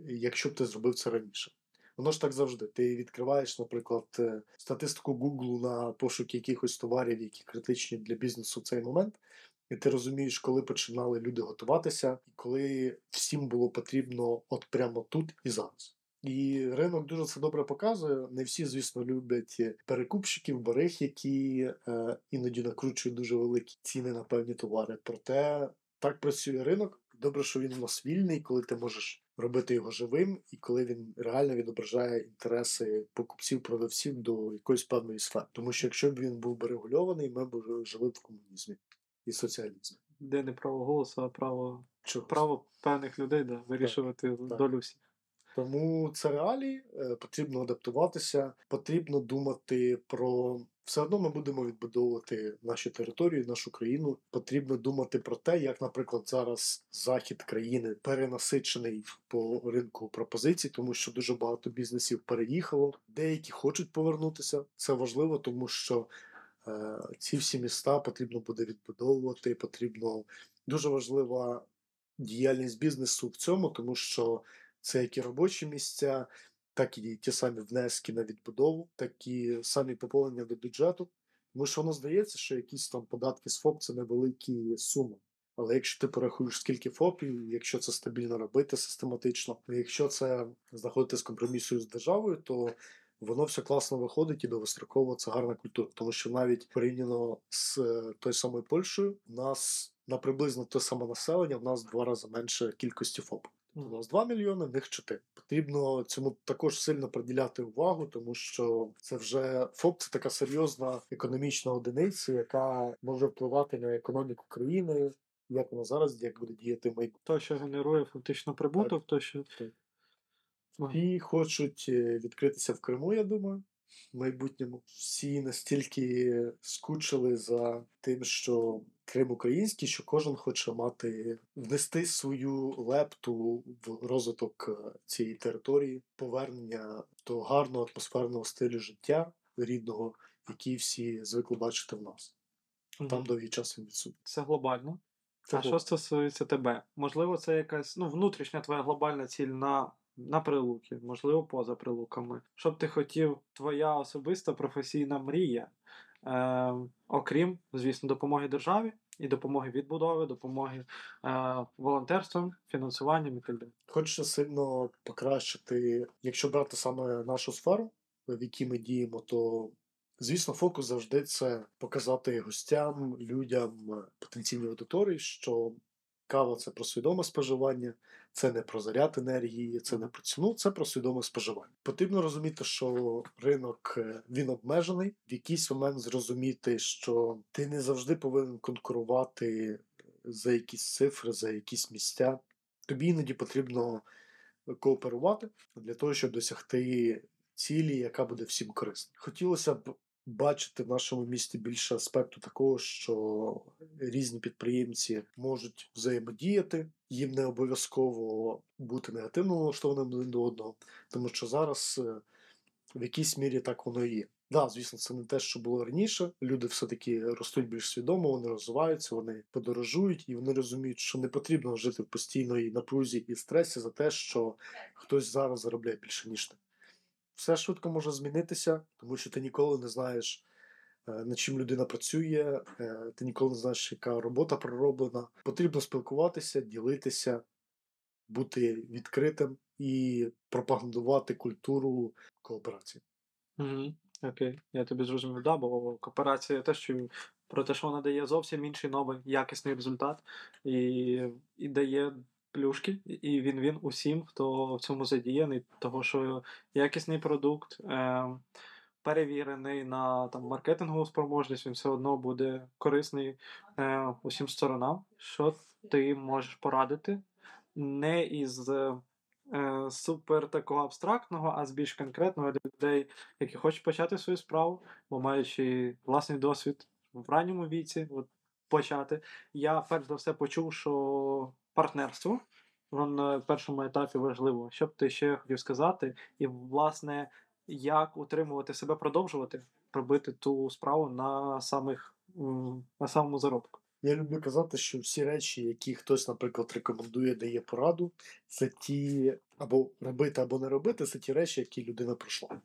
якщо б ти зробив це раніше. Воно ж так завжди. Ти відкриваєш, наприклад, е, статистику Google на пошук якихось товарів, які критичні для бізнесу в цей момент. І ти розумієш, коли починали люди готуватися, і коли всім було потрібно от прямо тут і зараз. І ринок дуже це добре показує. Не всі, звісно, люблять перекупщиків, бариг, які е, іноді накручують дуже великі ціни на певні товари. Проте так працює ринок. Добре, що він у нас вільний, коли ти можеш робити його живим, і коли він реально відображає інтереси покупців, продавців до якоїсь певної сфери. Тому що якщо б він був би регульований, ми б жили в комунізмі і соціалізмі. Де не право голосу, а право, Чогось. право певних людей да, вирішувати долю всіх. Тому це реалії, е, потрібно адаптуватися, потрібно думати про все одно ми будемо відбудовувати наші території, нашу країну. Потрібно думати про те, як, наприклад, зараз захід країни перенасичений по ринку пропозицій, тому що дуже багато бізнесів переїхало. Деякі хочуть повернутися. Це важливо, тому що е, ці всі міста потрібно буде відбудовувати. Потрібно дуже важлива діяльність бізнесу в цьому, тому що це як і робочі місця, так і ті самі внески на відбудову, так і самі поповнення до бюджету. Тому що воно здається, що якісь там податки з ФОП це невеликі суми. Але якщо ти порахуєш, скільки ФОПів, якщо це стабільно робити систематично, якщо це знаходити з компромісою з державою, то воно все класно виходить і довгостроково це гарна культура. Тому що навіть порівняно з е, той самою Польщею, у нас на приблизно те саме населення, в нас в два рази менше кількості ФОП. У нас 2 мільйони, в них 4. Потрібно цьому також сильно приділяти увагу, тому що це вже ФОП це така серйозна економічна одиниця, яка може впливати на економіку країни, як вона зараз, як буде діяти в майбутньому. То, що генерує фактично прибуток, то що. Так. Ну, І хочуть е, відкритися в Криму, я думаю, в майбутньому. Всі настільки скучили за тим, що Крим український, що кожен хоче мати внести свою лепту в розвиток е, цієї території, повернення до гарного атмосферного стилю життя рідного, який всі звикли бачити в нас. мгм. Там довгий час він відсутній. Це глобально. Це а що стосується тебе? Можливо, це якась ну, внутрішня твоя глобальна ціль на, на прилуки, можливо, поза прилуками. Що б ти хотів, твоя особиста професійна мрія, е, окрім, звісно, допомоги державі і допомоги відбудови, допомоги е, волонтерством, фінансуванням і так далі. Хочеться сильно покращити, якщо брати саме нашу сферу, в якій ми діємо, то звісно, фокус завжди це показати гостям, людям, е, потенційній аудиторії, що кава це про свідоме споживання, це не про заряд енергії, це не про ціну, це про свідоме споживання. Потрібно розуміти, що ринок е, він обмежений. В якийсь момент зрозуміти, що ти не завжди повинен конкурувати за якісь цифри, за якісь місця. Тобі іноді потрібно кооперувати для того, щоб досягти цілі, яка буде всім корисна. Хотілося б бачити в нашому місті більше аспекту такого, що різні підприємці можуть взаємодіяти, їм не обов'язково бути негативно налаштованим один до одного, тому що зараз е, в якійсь мірі так воно і є. Да, звісно, це не те, що було раніше. Люди все-таки ростуть більш свідомо, вони розвиваються, вони подорожують, і вони розуміють, що не потрібно жити в постійної напрузі і стресі за те, що хтось зараз заробляє більше, ніж ти. Все швидко може змінитися, тому що ти ніколи не знаєш, е, над чим людина працює, е, ти ніколи не знаєш, яка робота пророблена. Потрібно спілкуватися, ділитися, бути відкритим і пропагандувати культуру кооперації. Угу. Окей, я тобі зрозумів, да, бо кооперація те, що про те, що вона дає зовсім інший новий якісний результат і, і дає плюшки, і він він усім, хто в цьому задіяний, того що якісний продукт. Е, Перевірений на там маркетингову спроможність, він все одно буде корисний е, усім сторонам. Що ти можеш порадити не із е, супер такого абстрактного, а з більш конкретного для людей, які хочуть почати свою справу, бо маючи власний досвід в ранньому віці, от почати. Я перш за все почув, що партнерство на першому етапі важливо. Що б ти ще хотів сказати, і власне, як утримувати себе, продовжувати робити ту справу на самих на самому заробку. Я люблю казати, що всі речі, які хтось, наприклад, рекомендує, дає пораду, це ті або робити, або не робити, це ті речі, які людина пройшла.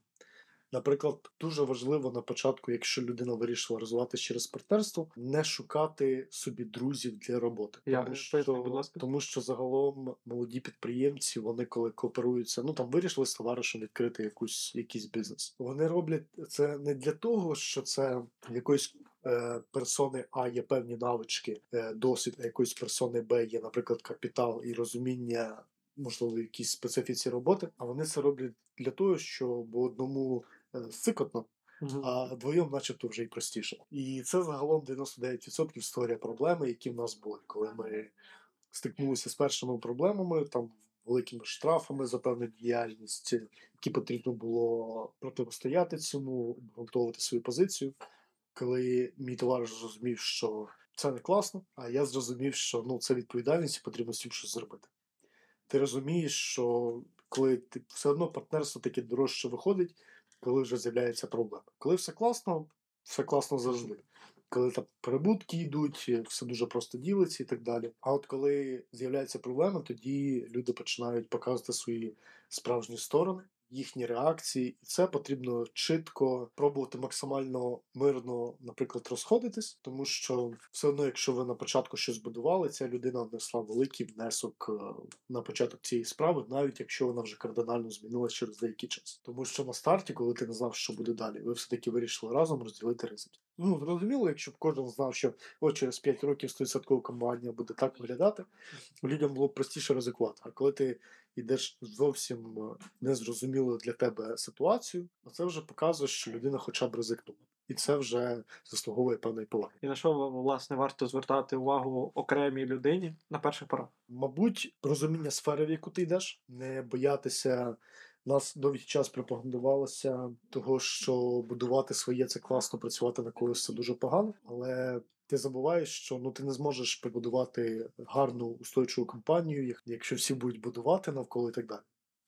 Наприклад, дуже важливо на початку, якщо людина вирішила розвиватися через партнерство, не шукати собі друзів для роботи. Я- тому, поясни, будь ласка. тому що загалом молоді підприємці, вони коли кооперуються, ну там вирішили з товаришем відкрити якусь, якийсь бізнес. Вони роблять це не для того, що це якоїсь е, персони А є певні навички, е, досвід, а якоїсь персони Б є, наприклад, капітал і розуміння. Можливо, якісь специфіці роботи, а вони це роблять для того, щоб одному сикотно, Мгм. а двоєм, начебто, вже й простіше. І це загалом 99% створює проблеми, які в нас були, коли ми стикнулися з першими проблемами. Там великими штрафами за певну діяльність, які потрібно було протистояти цьому, обґрунтовувати свою позицію. Коли мій товариш зрозумів, що це не класно, а я зрозумів, що ну, це відповідальність і потрібно з цим щось зробити. Ти розумієш, що коли ти все одно партнерство таке дорожче виходить, коли вже з'являється проблема. Коли все класно, все класно завжди. Коли там прибутки йдуть, все дуже просто ділиться і так далі. А от коли з'являється проблема, тоді люди починають показувати свої справжні сторони їхні реакції, і це потрібно чітко пробувати максимально мирно, наприклад, розходитись, тому що все одно, якщо ви на початку щось будували, ця людина внесла великий внесок е, на початок цієї справи, навіть якщо вона вже кардинально змінилась через деякий час. Тому що на старті, коли ти не знав, що буде далі, ви все таки вирішили разом розділити ризики. Ну зрозуміло, якщо б кожен знав, що от через 5 років 100% компанія буде так виглядати, людям було б простіше ризикувати. А коли ти йдеш зовсім е, незрозумілу для тебе ситуацію, а це вже показує, що людина хоча б ризикнула. І це вже заслуговує певної поваги. І на що власне варто звертати увагу окремій людині на перших порах? Мабуть, розуміння сфери, в яку ти йдеш, не боятися. Нас довгий час пропагандувалося того, що будувати своє це класно, працювати на когось це дуже погано, але ти забуваєш, що ну ти не зможеш побудувати гарну устойчиву компанію, якщо всі будуть будувати навколо і так далі.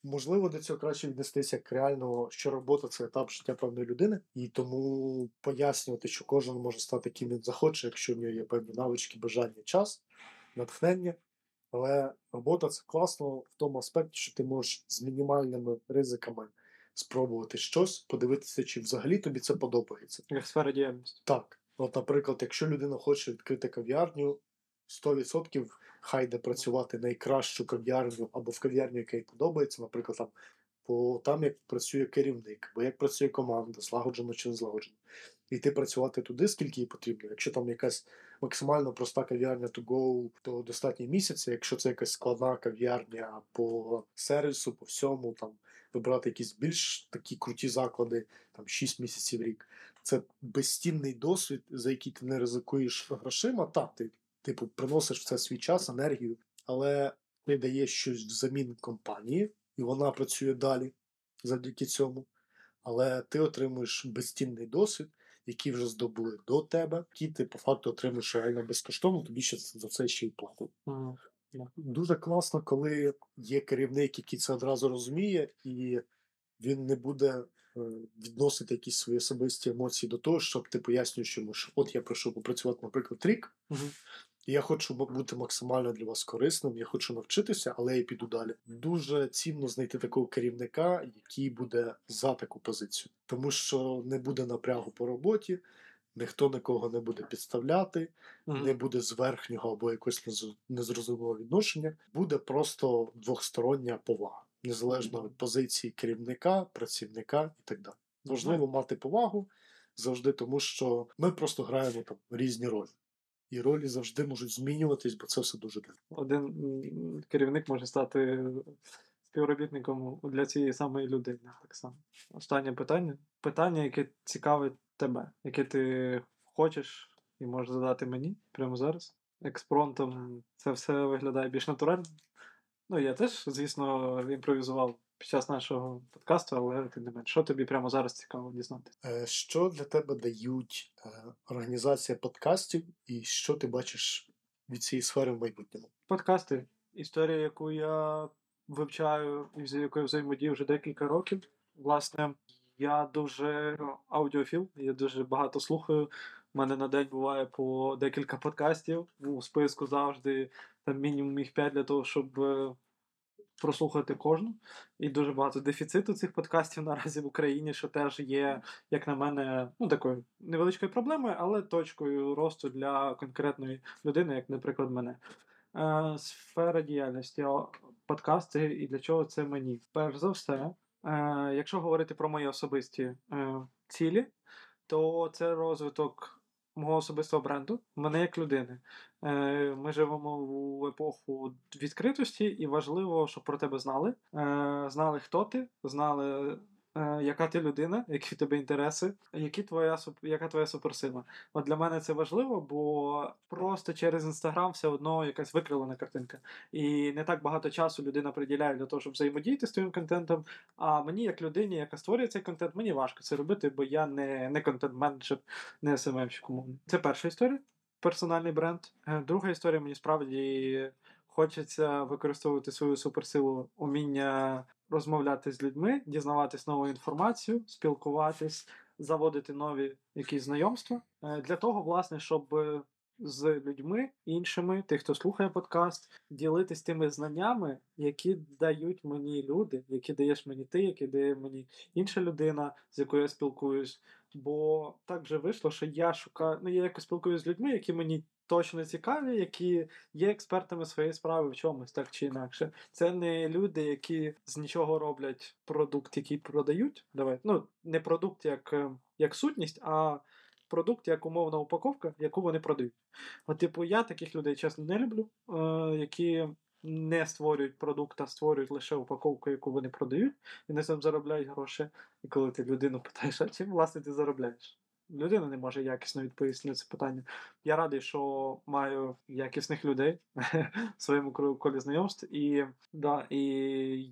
Можливо, до цього краще віднестися як реально, що робота це етап життя певної людини, і тому пояснювати, що кожен може стати ким він захоче, якщо в нього є певні навички, бажання, час, натхнення. Але робота це класно в тому аспекті, що ти можеш з мінімальними ризиками спробувати щось, подивитися, чи взагалі тобі це подобається. Як сфера діяльності. Так. От, наприклад, якщо людина хоче відкрити кав'ярню, 100% хай де працювати найкращу кав'ярню або в кав'ярню, яка їй подобається, наприклад, там по там, як працює керівник, або як працює команда, злагоджено чи не злагоджено. Йти працювати туди, скільки їй потрібно. Якщо там якась максимально проста кав'ярня to go, то достатньо місяця. Якщо це якась складна кав'ярня по сервісу, по всьому, там вибрати якісь більш такі круті заклади, там 6 місяців рік. Це безцінний досвід, за який ти не ризикуєш грошима. Так, ти типу приносиш в це свій час, енергію, але ти даєш щось взамін компанії, і вона працює далі завдяки цьому. Але ти отримуєш безцінний досвід, який вже здобули до тебе, який ти по факту отримуєш реально безкоштовно, тобі ще за це ще й платить. Mm. Дуже класно, коли є керівник, який це одразу розуміє, і він не буде відносити якісь свої особисті емоції до того, щоб ти пояснюєш йому, що от я прийшов попрацювати, наприклад, рік, угу. і я хочу бути максимально для вас корисним, я хочу навчитися, але я піду далі. Дуже цінно знайти такого керівника, який буде за таку позицію, тому що не буде напрягу по роботі. Ніхто нікого не буде підставляти, mm-hmm. не буде зверхнього або якогось незрозумілого відношення. Буде просто двохстороння повага, незалежно від позиції керівника, працівника і так далі. Важливо мати повагу завжди, тому що ми просто граємо там різні ролі. І ролі завжди можуть змінюватись, бо це все дуже дивно. Один керівник може стати співробітником для цієї самої людини. Так само. Останнє питання. Питання, яке цікавить тебе, яке ти хочеш і можеш задати мені прямо зараз. Експронтом це все виглядає більш натурально. Ну, я теж, звісно, імпровізував під час нашого подкасту, але тим не менш, що тобі прямо зараз цікаво дізнати? Е, що для тебе дають е, організація подкастів, і що ти бачиш від цієї сфери в майбутньому? Подкасти. Історія, яку я вивчаю і з якою взаємодію вже декілька років. Власне, я дуже аудіофіл, я дуже багато слухаю. У мене на день буває по декілька подкастів. У списку завжди там мінімум їх 5 для того, щоб е, прослухати кожну. І дуже багато дефіциту цих подкастів наразі в Україні, що теж є, як на мене, ну такою невеличкою проблемою, але точкою росту для конкретної людини, як, наприклад, мене. Е, Сфера діяльності, подкасти і для чого це мені? Перш за все. Е, Якщо говорити про мої особисті цілі, то це розвиток мого особистого бренду, мене як людини. Е, Ми живемо в епоху відкритості, і важливо, щоб про тебе знали. Е, Знали, хто ти, знали яка ти людина, які в тебе інтереси, які твоя яка твоя суперсила. От для мене це важливо, бо просто через інстаграм все одно якась викривлена картинка. І не так багато часу людина приділяє для того, щоб взаємодіяти з твоїм контентом. А мені, як людині, яка створює цей контент, мені важко це робити, бо я не, не контент-менеджер, не СММщик. Це перша історія. Персональний бренд. Е, Друга історія мені справді хочеться використовувати свою суперсилу уміння розмовляти з людьми, дізнаватись нову інформацію, спілкуватись, заводити нові якісь знайомства. Е, Для того, власне, щоб е, з людьми іншими, тих, хто слухає подкаст, ділитись тими знаннями, які дають мені люди, які даєш мені ти, які дає мені інша людина, з якою я спілкуюсь. Бо так вже вийшло, що я шукаю, ну я якось спілкуюся з людьми, які мені точно цікаві, які є експертами своєї справи в чомусь, так чи інакше. Це не люди, які з нічого роблять продукт, який продають. Давай, ну не продукт як, е, як сутність, а продукт як умовна упаковка, яку вони продають. От, типу, я таких людей чесно не люблю, е, які не створюють продукт, а створюють лише упаковку, яку вони продають, і на цьому заробляють гроші. І коли ти людину питаєш, а чим власне ти заробляєш? Людина не може якісно відповісти на це питання. Я радий, що маю якісних людей в своєму колі знайомств. І, да, і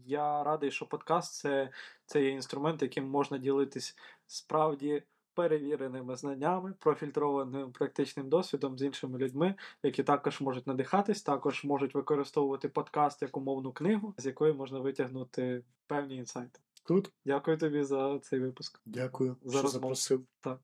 я радий, що подкаст це, це є інструмент, яким можна ділитись справді перевіреними знаннями, профільтрованим практичним досвідом з іншими людьми, які також можуть надихатись, також можуть використовувати подкаст як умовну книгу, з якої можна витягнути певні інсайти. Тут Дякую тобі за цей випуск. дякую, За що розмову. запросив. Так.